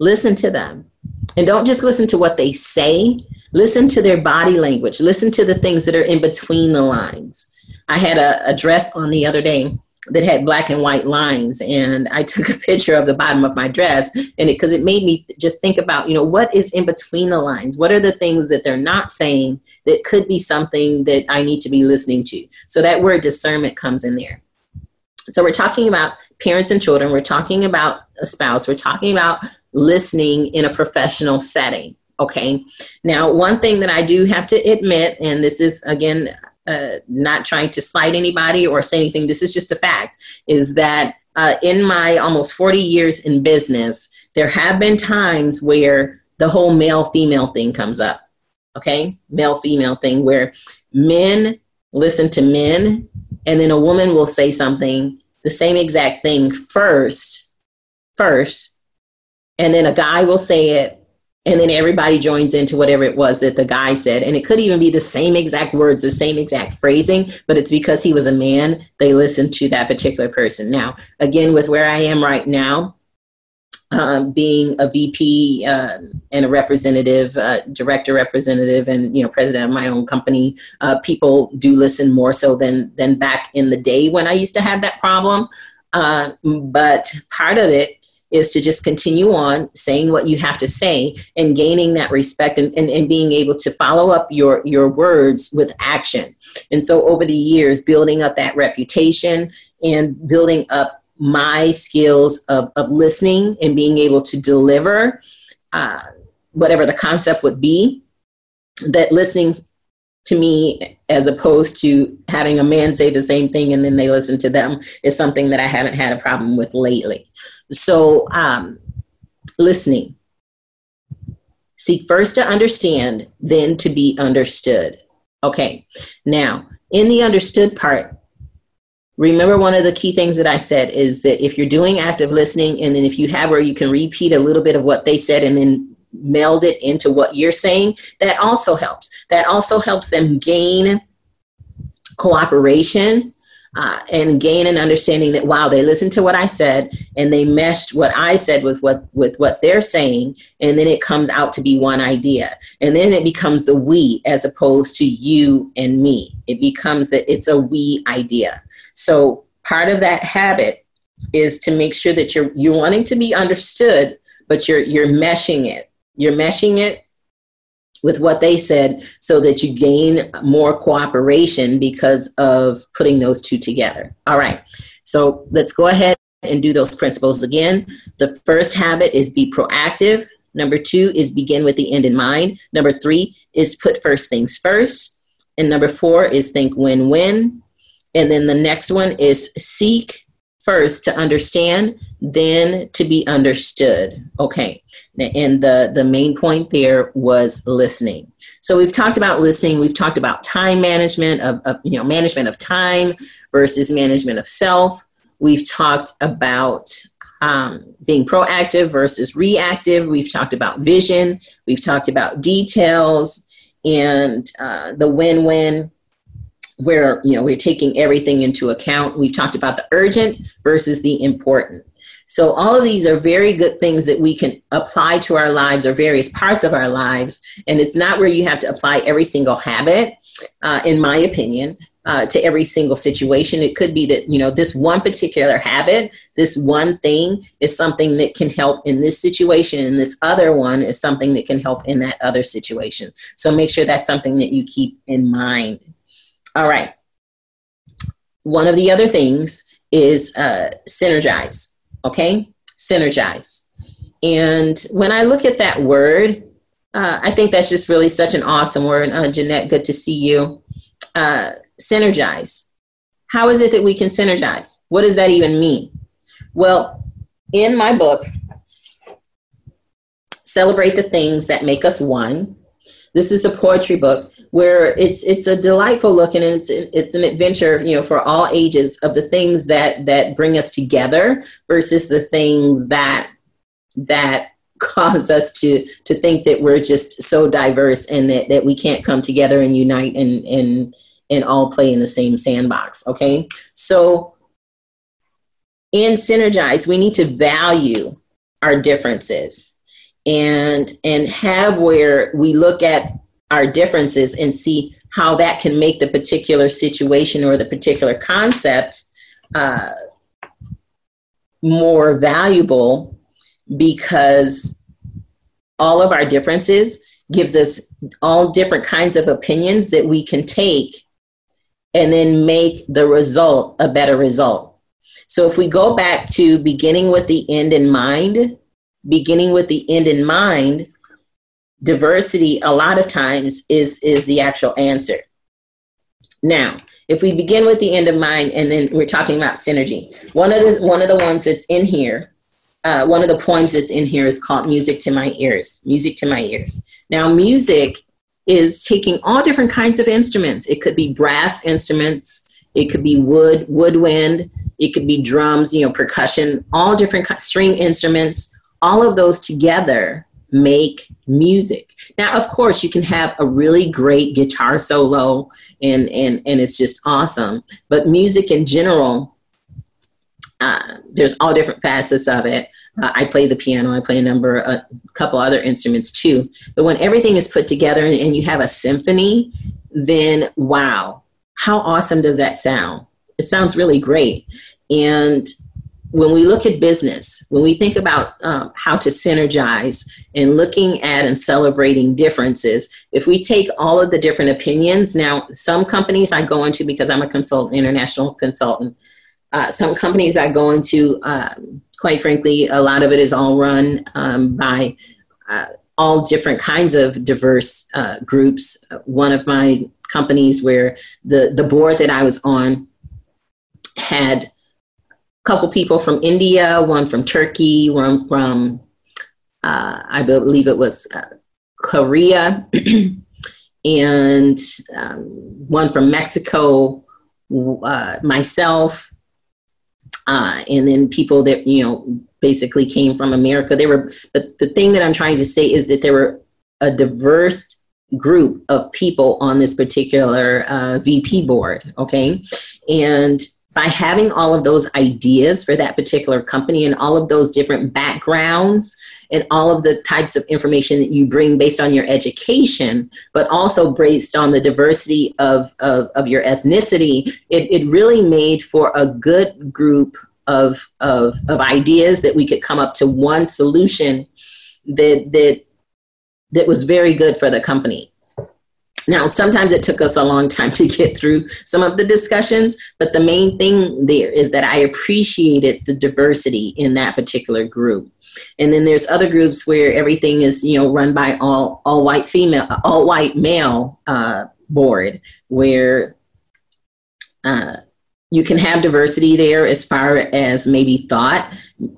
listen to them. And don't just listen to what they say, listen to their body language, listen to the things that are in between the lines. I had a, a dress on the other day that had black and white lines and i took a picture of the bottom of my dress and it because it, made me just think about you know what is in between the lines? What are the things that they're not saying that could be something that i need to be listening to? So that word discernment comes in there. So we're talking about parents and children we're talking about a spouse we're talking about listening in a professional setting okay? Now one thing that i do have to admit and this is again uh, not trying to slight anybody or say anything. This is just a fact. Is that uh, in my almost 40 years in business, there have been times where the whole male female thing comes up. Okay, male female thing where men listen to men, and then a woman will say something, the same exact thing first, first, and then a guy will say it and then everybody joins into whatever it was that the guy said. And it could even be the same exact words the same exact phrasing but it's because he was a man they listened to that particular person. Now again with where i am right now um, being a vp uh, and a representative uh, director representative and you know president of my own company uh, people do listen more so than than back in the day when i used to have that problem. Uh, but part of it is to just continue on saying what you have to say and gaining that respect and, and, and being able to follow up your, your words with action. And so over the years, building up that reputation and building up my skills of, of listening and being able to deliver uh, whatever the concept would be, that listening to me as opposed to having a man say the same thing and then they listen to them is something that I haven't had a problem with lately. So, um, listening. Seek first to understand, then to be understood. Okay, now in the understood part, remember one of the key things that I said is that if you're doing active listening, and then if you have where you can repeat a little bit of what they said and then meld it into what you're saying, that also helps. That also helps them gain cooperation uh, and gain an understanding that wow they listened to what i said and they meshed what i said with what with what they're saying and then it comes out to be one idea. And then it becomes the we as opposed to you and me. It becomes that it's a we idea. So part of that habit is to make sure that you're you're wanting to be understood but you're you're meshing it. You're meshing it with what they said so that you gain more cooperation because of putting those two together. All right, so let's go ahead and do those principles again. The first habit is be proactive. Number two is begin with the end in mind. Number three is put first things first. And number four is think win win. And then the next one is seek first to understand, then to be understood. Okay. And the, the main point there was listening. So we've talked about listening. We've talked about time management of, of you know, management of time versus management of self. We've talked about um, being proactive versus reactive. We've talked about vision. We've talked about details and uh, the win-win where you know we're taking everything into account. We've talked about the urgent versus the important. So all of these are very good things that we can apply to our lives or various parts of our lives and it's not where you have to apply every single habit uh, in my opinion uh, to every single situation. It could be that you know this one particular habit this one thing is something that can help in this situation and this other one is something that can help in that other situation. So make sure that's something that you keep in mind all right. One of the other things is uh, synergize. Okay? Synergize. And when I look at that word, uh, I think that's just really such an awesome word. Uh, Jeanette, good to see you. Uh, synergize. How is it that we can synergize? What does that even mean? Well, in my book, Celebrate the Things That Make Us One, This is a poetry book where it's it's a delightful look and it's it's an adventure, you know, for all ages of the things that that bring us together versus the things that that cause us to to think that we're just so diverse and that, that we can't come together and unite and and and all play in the same sandbox. Okay. So in synergize, we need to value our differences and and have where we look at our differences and see how that can make the particular situation or the particular concept uh, more valuable because all of our differences gives us all different kinds of opinions that we can take and then make the result a better result. So if we go back to beginning with the end in mind, beginning with the end in mind, diversity a lot of times is is the actual answer. Now, if we begin with the end in mind and then we're talking about synergy, one of the one of the ones that's in here uh, one of the poems that's in here is called Music to My Ears. Music to My Ears. Now, music is taking all different kinds of instruments. It could be brass instruments, it could be wood, woodwind, it could be drums, you know, percussion, all different string instruments. All of those together make music. Now, of course, you can have a really great guitar solo and and and it's just awesome. But music in general uh, there's all different facets of it. Uh, I play the piano. I play a number, a couple other instruments too. But when everything is put together and, and you have a symphony, then wow, how awesome does that sound? It sounds really great. And when we look at business, when we think about um, how to synergize and looking at and celebrating differences, if we take all of the different opinions, now some companies I go into because I'm a consultant, international consultant, uh, some companies I go into, um, quite frankly, a lot of it is all run um, by uh, all different kinds of diverse uh, groups. One of my companies where the, the board that I was on had couple people from India, one from Turkey, one from, uh, I believe it was uh, Korea, and um, one from Mexico, uh, myself, uh, and then people that you know basically came from America. They were, but the thing that I'm trying to say is that there were a diverse group of people on this particular uh, VP board. Okay, and by having all of those ideas for that particular company and all of those different backgrounds and all of the types of information that you bring based on your education, but also based on the diversity of, of, of your ethnicity, it, it really made for a good group of, of, of ideas that we could come up to one solution that, that, that was very good for the company. Now, sometimes it took us a long time to get through some of the discussions, but the main thing there is that I appreciated the diversity in that particular group. And then there's other groups where everything is, you know, run by all all white female, all white male uh, board, where uh, you can have diversity there as far as maybe thought,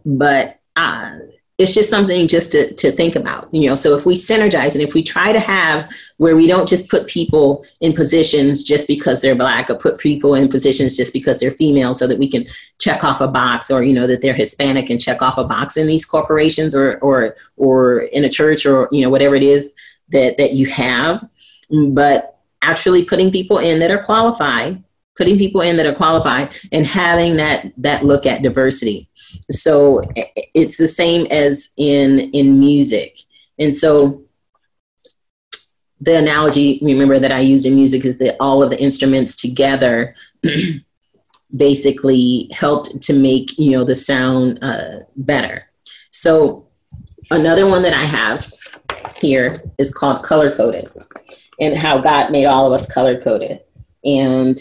but uh, it's just something just to, to think about you know? So if we synergize and if we try to have where we don't just put people in positions just because they're black or put people in positions just because they're female so that we can check off a box or you know that they're hispanic and check off a box in these corporations or or or in a church or you know whatever it is that that you have. But actually putting people in that are qualified putting people in that are qualified and having that that look at diversity. So it's the same as in in music. And so the analogy remember that i used in music is that all of the instruments together basically helped to make you know the sound uh, better. So another one that i have here is called color coded and how god made all of us color coded. And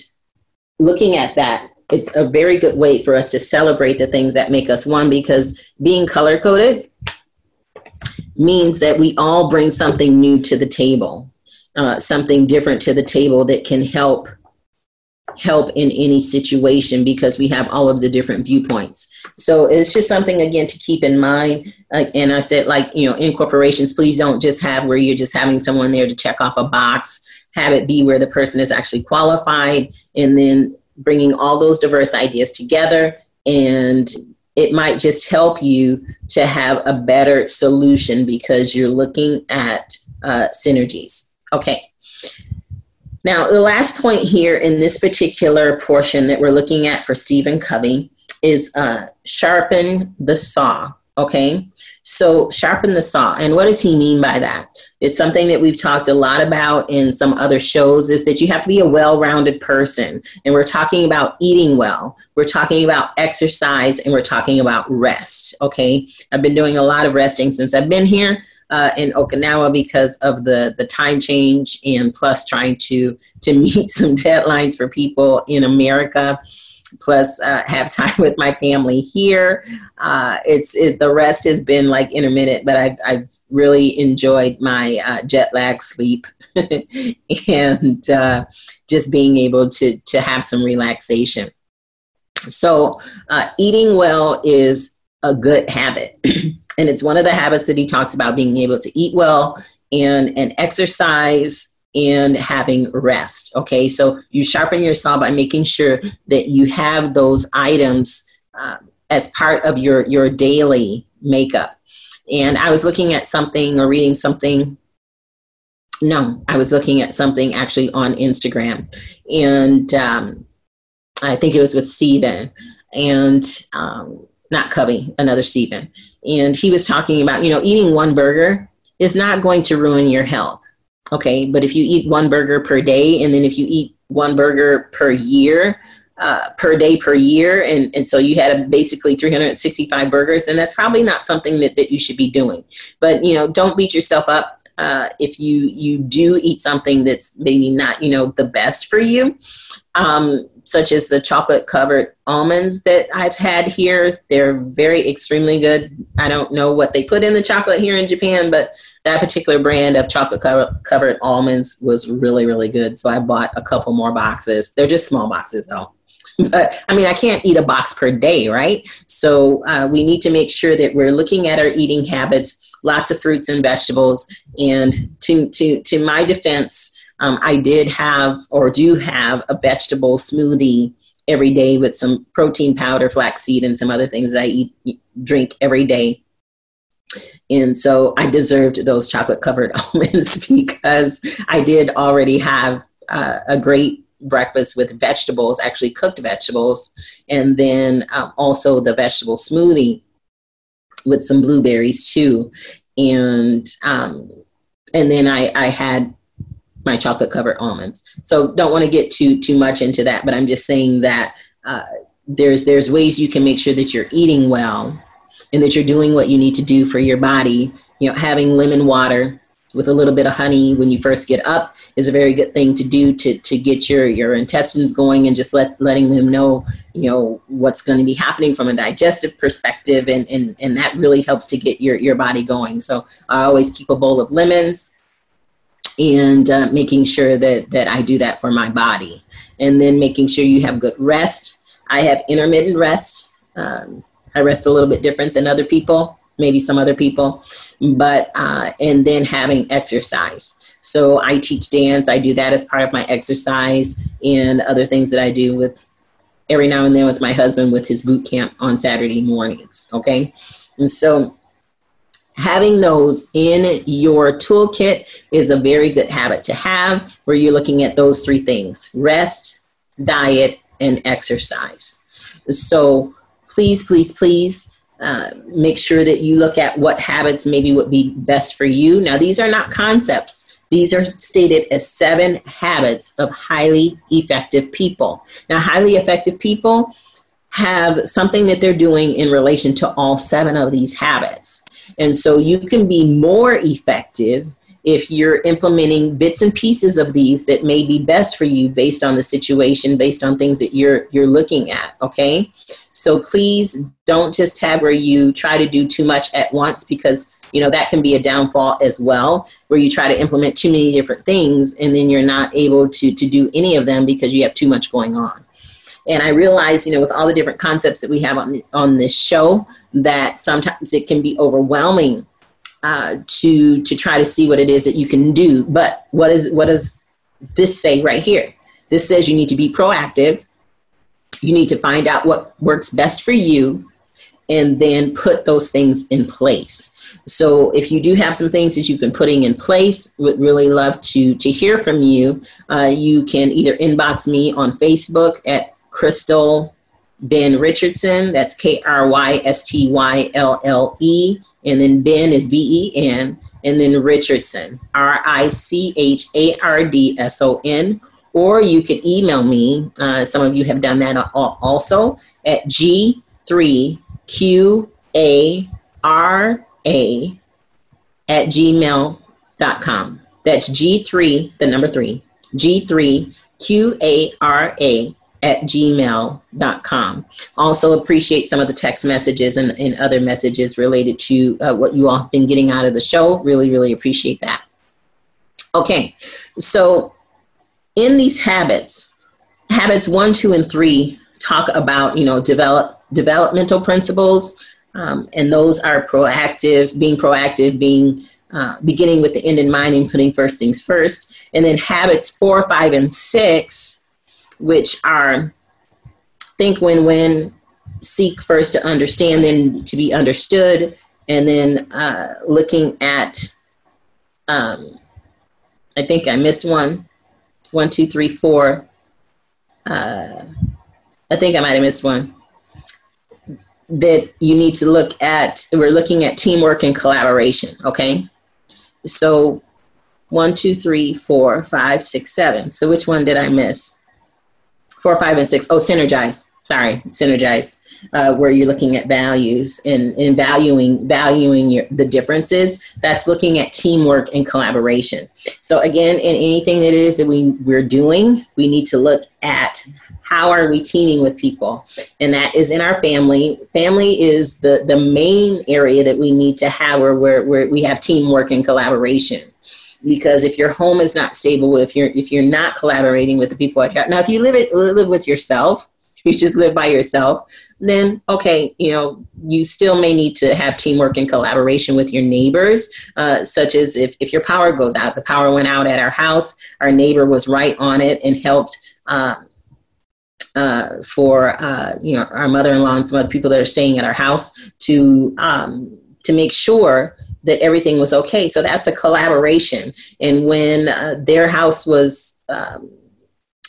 looking at that, it's a very good way for us to celebrate the things that make us one because being color coded means that we all bring something new to the table, uh, something different to the table that can help help in any situation because we have all of the different viewpoints. So it's just something again to keep in mind. Uh, and I said, like you know, in corporations, please don't just have where you're just having someone there to check off a box. Have it be where the person is actually qualified, and then bringing all those diverse ideas together and it might just help you to have a better solution because you're looking at uh, synergies. Okay. Now, the last point here in this particular portion that we're looking at for Stephen Covey is uh, sharpen the saw. Okay, so sharpen the saw. And what does he mean by that? It's something that we've talked a lot about in some other shows is that you have to be a well rounded person. And we're talking about eating well, we're talking about exercise, and we're talking about rest. Okay, I've been doing a lot of resting since I've been here. Uh, in Okinawa because of the the time change and plus trying to to meet some deadlines for people in America plus uh, have time with my family here. Uh, it's it, the rest has been like intermittent, but I've, I've really enjoyed my uh, jet lag sleep and uh, just being able to to have some relaxation. So uh, eating well is a good habit, and it's one of the habits that he talks about being able to eat well and and exercise and having rest. Okay, so you sharpen your saw by making sure that you have those items uh, as part of your your daily makeup. And I was looking at something or reading something. No, I was looking at something actually on Instagram, and um, I think it was with Steven and um, not Covey, another Steven. And he was talking about, you know, eating one burger is not going to ruin your health Okay, but if you eat one burger per day, and then if you eat one burger per year, uh, per day per year, and, and so you had a basically 365 burgers, then that's probably not something that, that you should be doing. But you know, don't beat yourself up uh, if you you do eat something that's maybe not you know the best for you. Um, such as the chocolate covered almonds that I've had here. They're very extremely good. I don't know what they put in the chocolate here in Japan, but that particular brand of chocolate covered almonds was really, really good. So I bought a couple more boxes. They're just small boxes though. But I mean, I can't eat a box per day, right? So uh, we need to make sure that we're looking at our eating habits, lots of fruits and vegetables. And to, to, to my defense, um, I did have or do have a vegetable smoothie every day with some protein powder, flaxseed, and some other things that I eat, drink every day. And so I deserved those chocolate covered almonds because I did already have uh, a great breakfast with vegetables, actually cooked vegetables, and then um, also the vegetable smoothie with some blueberries too. And um, and then I, I had my chocolate covered almonds. So don't want to get too too much into that, but I'm just saying that uh, there's there's ways you can make sure that you're eating well and that you're doing what you need to do for your body. You know, having lemon water with a little bit of honey when you first get up is a very good thing to do to, to get your, your intestines going and just let letting them know you know what's going to be happening from a digestive perspective and, and, and that really helps to get your, your body going so i always keep a bowl of lemons and uh, making sure that that I do that for my body, and then making sure you have good rest. I have intermittent rest. Um, I rest a little bit different than other people, maybe some other people, but uh, and then having exercise. So I teach dance. I do that as part of my exercise and other things that I do with every now and then with my husband with his boot camp on Saturday mornings. Okay, and so having those in your toolkit is a very good habit to have where you're looking at those three things rest, diet, and exercise. So please, please, please uh, make sure that you look at what habits maybe would be best for you. Now, these are not concepts. These are stated as seven habits of highly effective people. Now, highly effective people have something that they're doing in relation to all seven of these habits. And so you can be more effective if you're implementing bits and pieces of these that may be best for you based on the situation based on things that you're you're looking at okay so please don't just have where you try to do too much at once because you know, that can be a downfall as well, where you try to implement too many different things and then you're not able to, to do any of them because you have too much going on. And I realize, you know, with all the different concepts that we have on, on this show, that sometimes it can be overwhelming uh, to to try to see what it is that you can do. But what is what does this say right here? This says you need to be proactive. You need to find out what works best for you, and then put those things in place. So if you do have some things that you've been putting in place, would really love to to hear from you. Uh, you can either inbox me on Facebook at Krystylle Ben Richardson. That's K R Y S T Y L L E. And then Ben is B E N. And then Richardson, R I C H A R D S O N. Or you can email me. Uh, some of you have done that also at G3QARA at gmail.com. That's G3, the number three, G3QARA at gmail.com. Also, appreciate some of the text messages and, and other messages related to uh, what you all have been getting out of the show. Really, really appreciate that. Okay, so in these habits, habits one, two, and three talk about, you know, develop developmental principles, um, and those are proactive, being proactive, being uh, beginning with the end in mind and putting first things first. And then habits four, five, and six which are think, win, win, seek first to understand, then to be understood, and then uh, looking at, um, I think I missed one, one, two, three, four. Uh, I think I might have missed one. That you need to look at, we're looking at teamwork and collaboration, okay? So one, two, three, four, five, six, seven. So which one did I miss? Four, five, and six. Oh, synergize. Sorry, synergize. Uh, where you're looking at values and, and valuing valuing your, the differences. That's looking at teamwork and collaboration. So again, in anything that is that we we're doing, we need to look at how are we teaming with people and that is in our family family is the the main area that we need to have where, where, where we have teamwork and collaboration because if your home is not stable, if you're if you're not collaborating with the people at your now, if you live it live with yourself, you just live by yourself, then okay, you know you still may need to have teamwork and collaboration with your neighbors, uh, such as if if your power goes out, the power went out at our house, our neighbor was right on it and helped. Uh, uh, for uh, you know our mother-in-law and some other people that are staying at our house to um, to make sure that everything was okay. So that's a collaboration. And when uh, their house was um,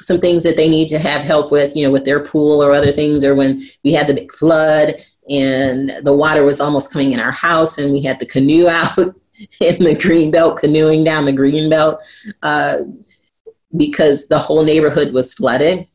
some things that they need to have help with, you know, with their pool or other things, or when we had the big flood and the water was almost coming in our house and we had the canoe out in the green belt, canoeing down the green belt uh, because the whole neighborhood was flooded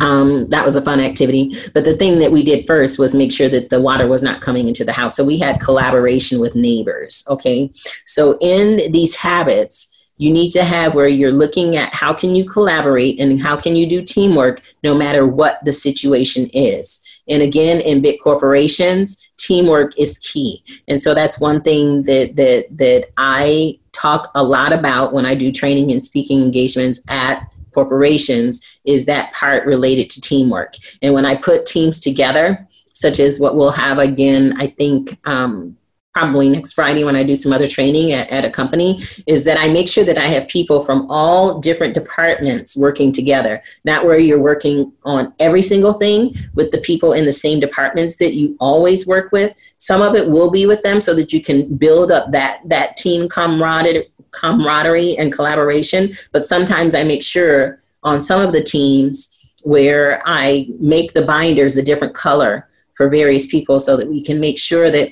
um, that was a fun activity. But the thing that we did first was make sure that the water was not coming into the house. So we had collaboration with neighbors. Okay. So in these habits, you need to have where you're looking at how can you collaborate and how can you do teamwork no matter what the situation is. And again, in big corporations, teamwork is key. And so that's one thing that that that I talk a lot about when I do training and speaking engagements at corporations is that part related to teamwork. And when I put teams together, such as what we'll have again, I think um, probably next Friday when I do some other training at, at a company, is that I make sure that I have people from all different departments working together. Not where you're working on every single thing with the people in the same departments that you always work with. Some of it will be with them so that you can build up that that team camaraderie camaraderie and collaboration, but sometimes I make sure on some of the teams where I make the binders a different color for various people so that we can make sure that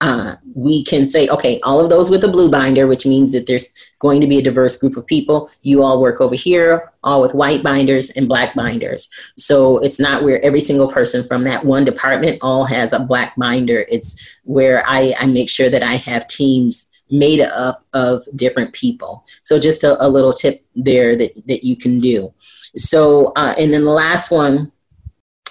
uh, we can say, okay, all of those with a blue binder, which means that there's going to be a diverse group of people. You all work over here, all with white binders and black binders. So it's not where every single person from that one department all has a black binder. It's where I, I make sure that I have teams made up of different people. So just a, a little tip there that, that you can do. So, uh, and then the last one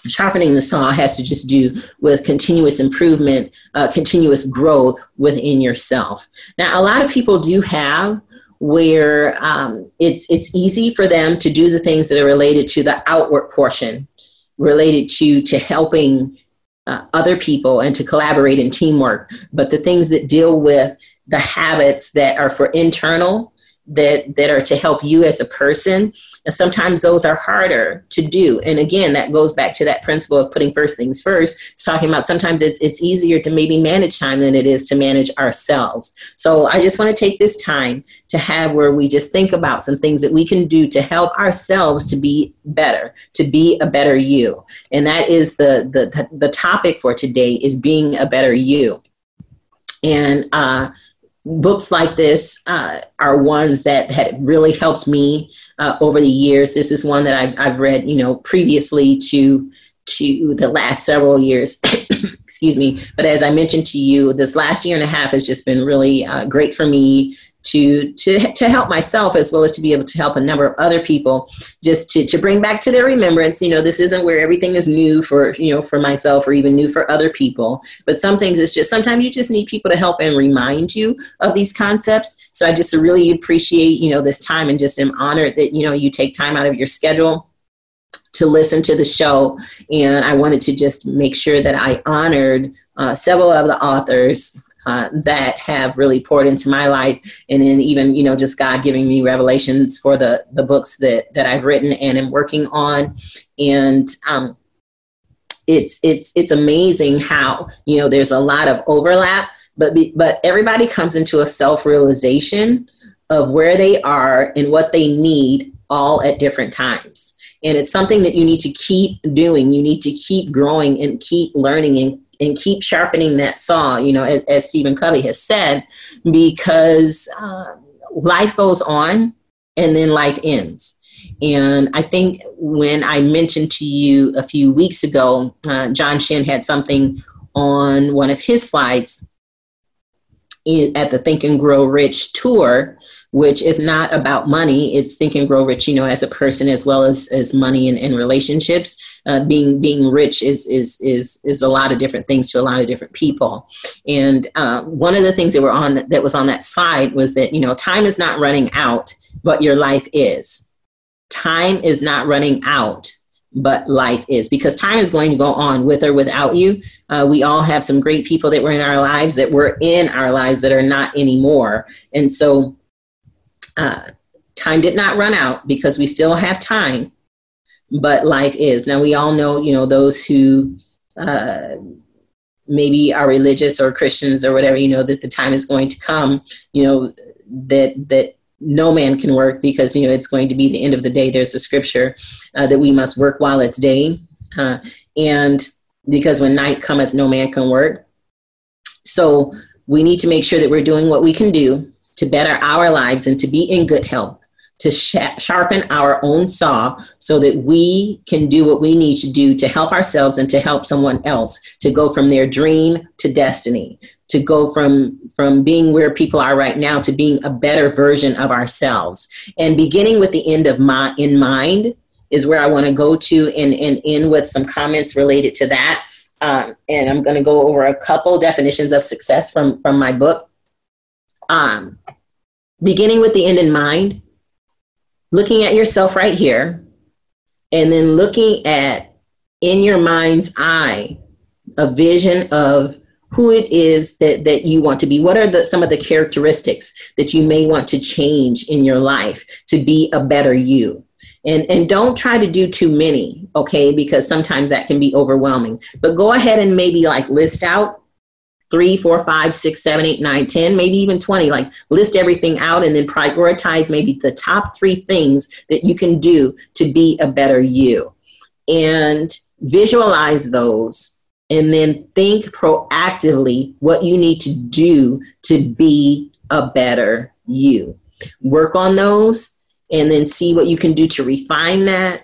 sharpening the saw has to just do with continuous improvement, uh, continuous growth within yourself. Now, a lot of people do have where um, it's it's easy for them to do the things that are related to the outward portion, related to to helping uh, other people and to collaborate in teamwork. But the things that deal with the habits that are for internal that that are to help you as a person. And sometimes those are harder to do. And again that goes back to that principle of putting first things first. It's talking about sometimes it's it's easier to maybe manage time than it is to manage ourselves. So i just want to take this time to have where we just think about some things that we can do to help ourselves to be better to be a better you. And that is the the the topic for today is being a better you. And uh books like this uh, are ones that had really helped me uh, over the years. This is one that I've, I've, read, you know, previously to to the last several years. Excuse me. But as I mentioned to you, this last year and a half has just been really uh, great for me to to to help myself as well as to be able to help a number of other people just to to bring back to their remembrance you know this isn't where everything is new for you know for myself or even new for other people but some things it's just sometimes you just need people to help and remind you of these concepts so i just really appreciate you know this time and just am honored that you know you take time out of your schedule to listen to the show. And I wanted to just make sure that I honored uh, several of the authors uh, that have really poured into my life. And then even you know just god giving me revelations for the the books that that i've written and am working on. And um, it's it's it's amazing how you know there's a lot of overlap but be, but everybody comes into a self realization of where they are and what they need all at different times. And it's something that you need to keep doing. You need to keep growing and keep learning and and keep sharpening that saw, you know, as, as Stephen Covey has said, because uh, life goes on and then life ends. And I think when I mentioned to you a few weeks ago, uh, John Shin had something on one of his slides in, at the Think and Grow Rich tour which is not about money. It's think and grow rich, you know, as a person as well as, as money and, and relationships. Uh, being being rich is is is is a lot of different things to a lot of different people. And uh, one of the things that were on that was on that slide was that you know time is not running out, but your life is. Time is not running out, but life is because time is going to go on with or without you. Uh, we all have some great people that were in our lives that were in our lives that are not anymore. And so uh, time did not run out because we still have time, but life is. Now, we all know, you know, those who uh, maybe are religious or Christians or whatever, you know, that the time is going to come, you know, that, that no man can work because, you know, it's going to be the end of the day. There's a scripture uh, that we must work while it's day. Uh, and because when night cometh, no man can work. So we need to make sure that we're doing what we can do to better our lives and to be in good health, to sh- sharpen our own saw so that we can do what we need to do to help ourselves and to help someone else to go from their dream to destiny to go from from being where people are right now to being a better version of ourselves. And beginning with the end of my in mind is where i want to go to and and in with some comments related to that. Um, and i'm going to go over a couple definitions of success from from my book um, beginning with the end in mind, looking at yourself right here, and then looking at in your mind's eye a vision of who it is that, that you want to be. What are the, some of the characteristics that you may want to change in your life to be a better you? And, and don't try to do too many, okay? Because sometimes that can be overwhelming. But go ahead and maybe like list out three, four, five, six, seven, eight, nine, ten, maybe even 20. Like list everything out and then prioritize maybe the top three things that you can do to be a better you. And visualize those and then think proactively what you need to do to be a better you. Work on those and then see what you can do to refine that.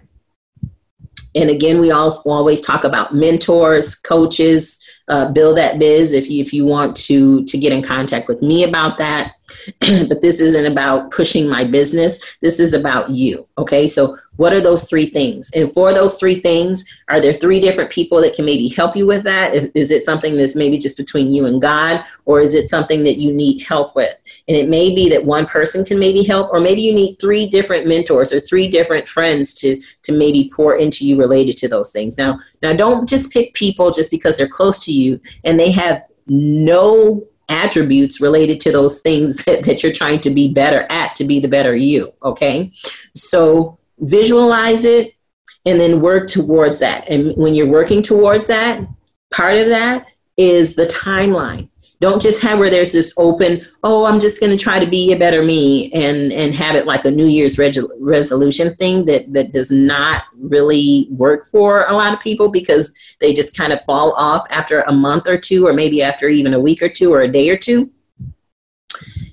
And again, we also always talk about mentors, coaches, uh, build that biz if you, if you want to to get in contact with me about that. But this isn't about pushing my business. This is about you okay? So what are those three things? And for those three things, are there three different people that can maybe help you with that? Is it something that's maybe just between you and God, or is it something that you need help with? And it may be that one person can maybe help, or maybe you need three different mentors or three different friends to to maybe pour into you related to those things. Now, now don't just pick people just because they're close to you and they have no attributes related to those things that, that you're trying to be better at to be the better you. Okay. So visualize it and then work towards that. And when you're working towards that, part of that is the timeline. Don't just have where there's this open, oh, I'm just going to try to be a better me and, and have it like a New Year's resolution thing that, that does not really work for a lot of people because they just kind of fall off after a month or two, or maybe after even a week or two or a day or two.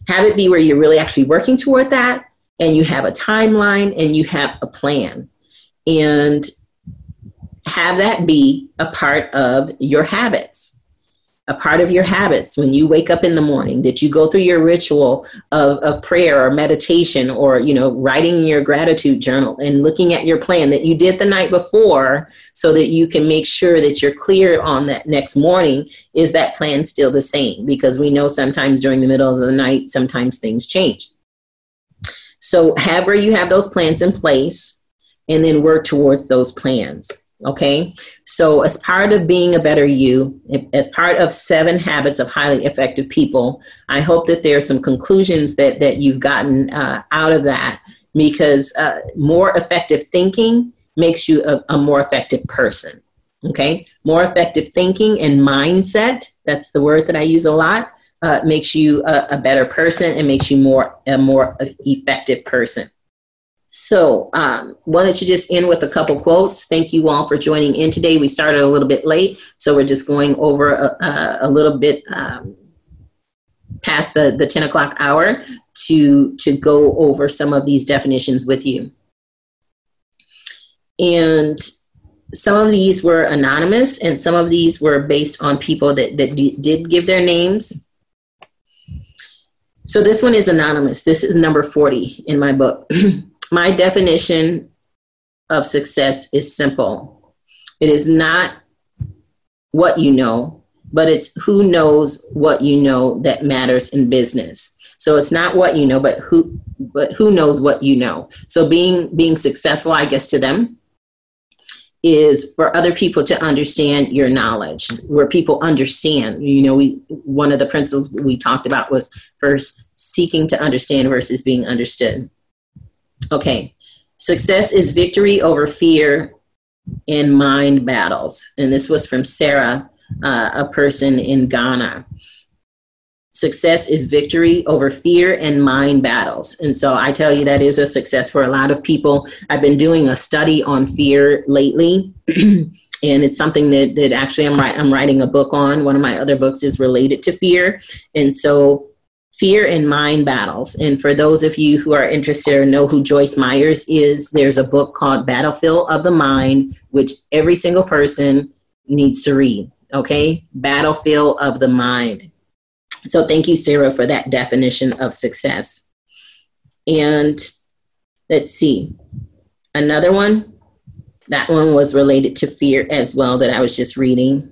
Have it be where you're really actually working toward that and you have a timeline and you have a plan. And have that be a part of your habits a part of your habits. When you wake up in the morning that you go through your ritual of, of prayer or meditation or you know writing your gratitude journal and looking at your plan that you did the night before so that you can make sure that you're clear on that next morning? Is that plan still the same? Because we know sometimes during the middle of the night sometimes things change so have where you have those plans in place and then work towards those plans Okay, so as part of being a better you, as part of seven habits of highly effective people, I hope that there are some conclusions that that you've gotten uh, out of that because uh, more effective thinking makes you a, a more effective person. Okay, more effective thinking and mindset. That's the word that I use a lot. Uh, makes you a, a better person and makes you more a more effective person. So, um, wanted to just end with a couple quotes. Thank you all for joining in today. We started a little bit late, so we're just going over a, a little bit um, past the, the 10 o'clock hour to, to go over some of these definitions with you. And some of these were anonymous, and some of these were based on people that, that did give their names. So, this one is anonymous. This is number 40 in my book. My definition of success is simple it is not what you know, but it's who knows what you know that matters in business. So it's not what you know, but who but who knows what you know. So being being successful, I guess to them, is for other people to understand your knowledge where people understand you know we one of the principles we talked about was first seeking to understand versus being understood Okay. Success is victory over fear in mind battles. And this was from Sarah, uh, a person in Ghana. Success is victory over fear and mind battles. And so I tell you, that is a success for a lot of people. I've been doing a study on fear lately. and it's something that, that actually I'm, I'm writing a book on. One of my other books is related to fear. And so fear and mind battles. And for those of you who are interested or know who Joyce Myers is, there's a book called Battlefield of the Mind, which every single person needs to read. Okay? Battlefield of the Mind. So thank you, Sarah, for that definition of success. And let's see, another one. That one was related to fear as well that I was just reading.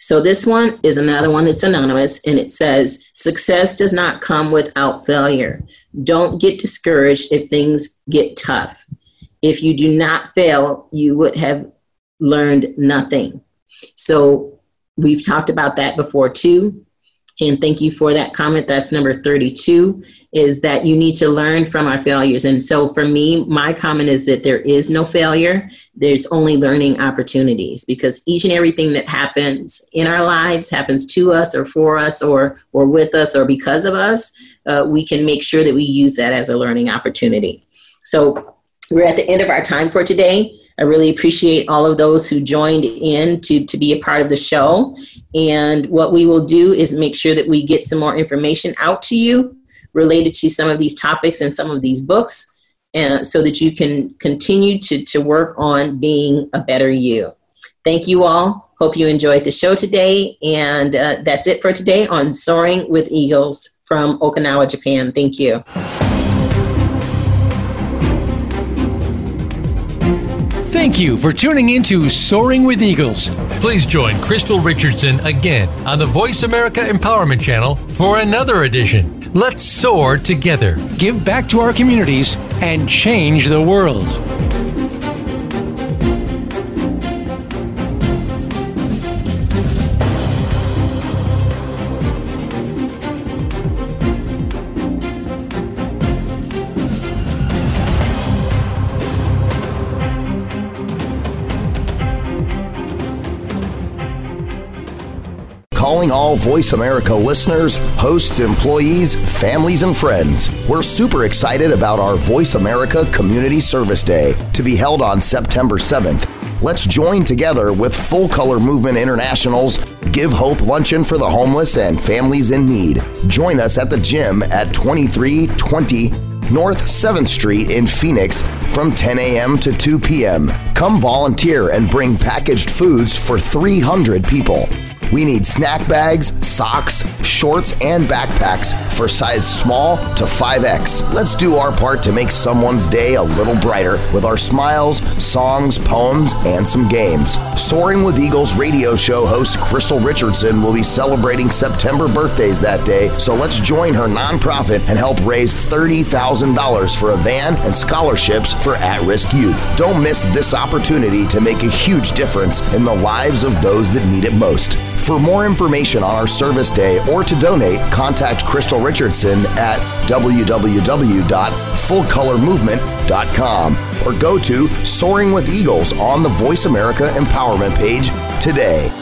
So this one is another one that's anonymous and it says success does not come without failure. Don't get discouraged if things get tough. If you do not fail, you would have learned nothing. So we've talked about that before too. And thank you for that comment. That's number 32 is that you need to learn from our failures. And so for me, my comment is that there is no failure. There's only learning opportunities because each and everything that happens in our lives happens to us or for us or, or with us or because of us. Uh, we can make sure that we use that as a learning opportunity. So we're at the end of our time for today. I really appreciate all of those who joined in to, to be a part of the show. And what we will do is make sure that we get some more information out to you related to some of these topics and some of these books so that you can continue to, to work on being a better you. Thank you all. Hope you enjoyed the show today. And uh, that's it for today on Soaring with Eagles from Okinawa, Japan. Thank you. Thank you for tuning in to Soaring with Eagles. Please join Krystylle Richardson again on the Voice America Empowerment Channel for another edition. Let's soar together, give back to our communities, and change the world. Calling all Voice America listeners, hosts, employees, families, and friends. We're super excited about our Voice America Community Service Day to be held on September 7th. Let's join together with Full Color Movement International's Give Hope Luncheon for the Homeless and Families in Need. Join us at the gym at 2320 North 7th Street in Phoenix from 10 a.m. to 2 p.m. Come volunteer and bring packaged foods for 300 people. We need snack bags, socks, shorts, and backpacks for size small to 5X. Let's do our part to make someone's day a little brighter with our smiles, songs, poems, and some games. Soaring with Eagles radio show host Krystylle Richardson will be celebrating September birthdays that day, so let's join her nonprofit and help raise $30,000 for a van and scholarships for at risk youth. Don't miss this opportunity to make a huge difference in the lives of those that need it most. For more information on our service day or to donate, contact Krystylle Richardson at www.fullcolormovement.com or go to Soaring with Eagles on the Voice America Empowerment page today.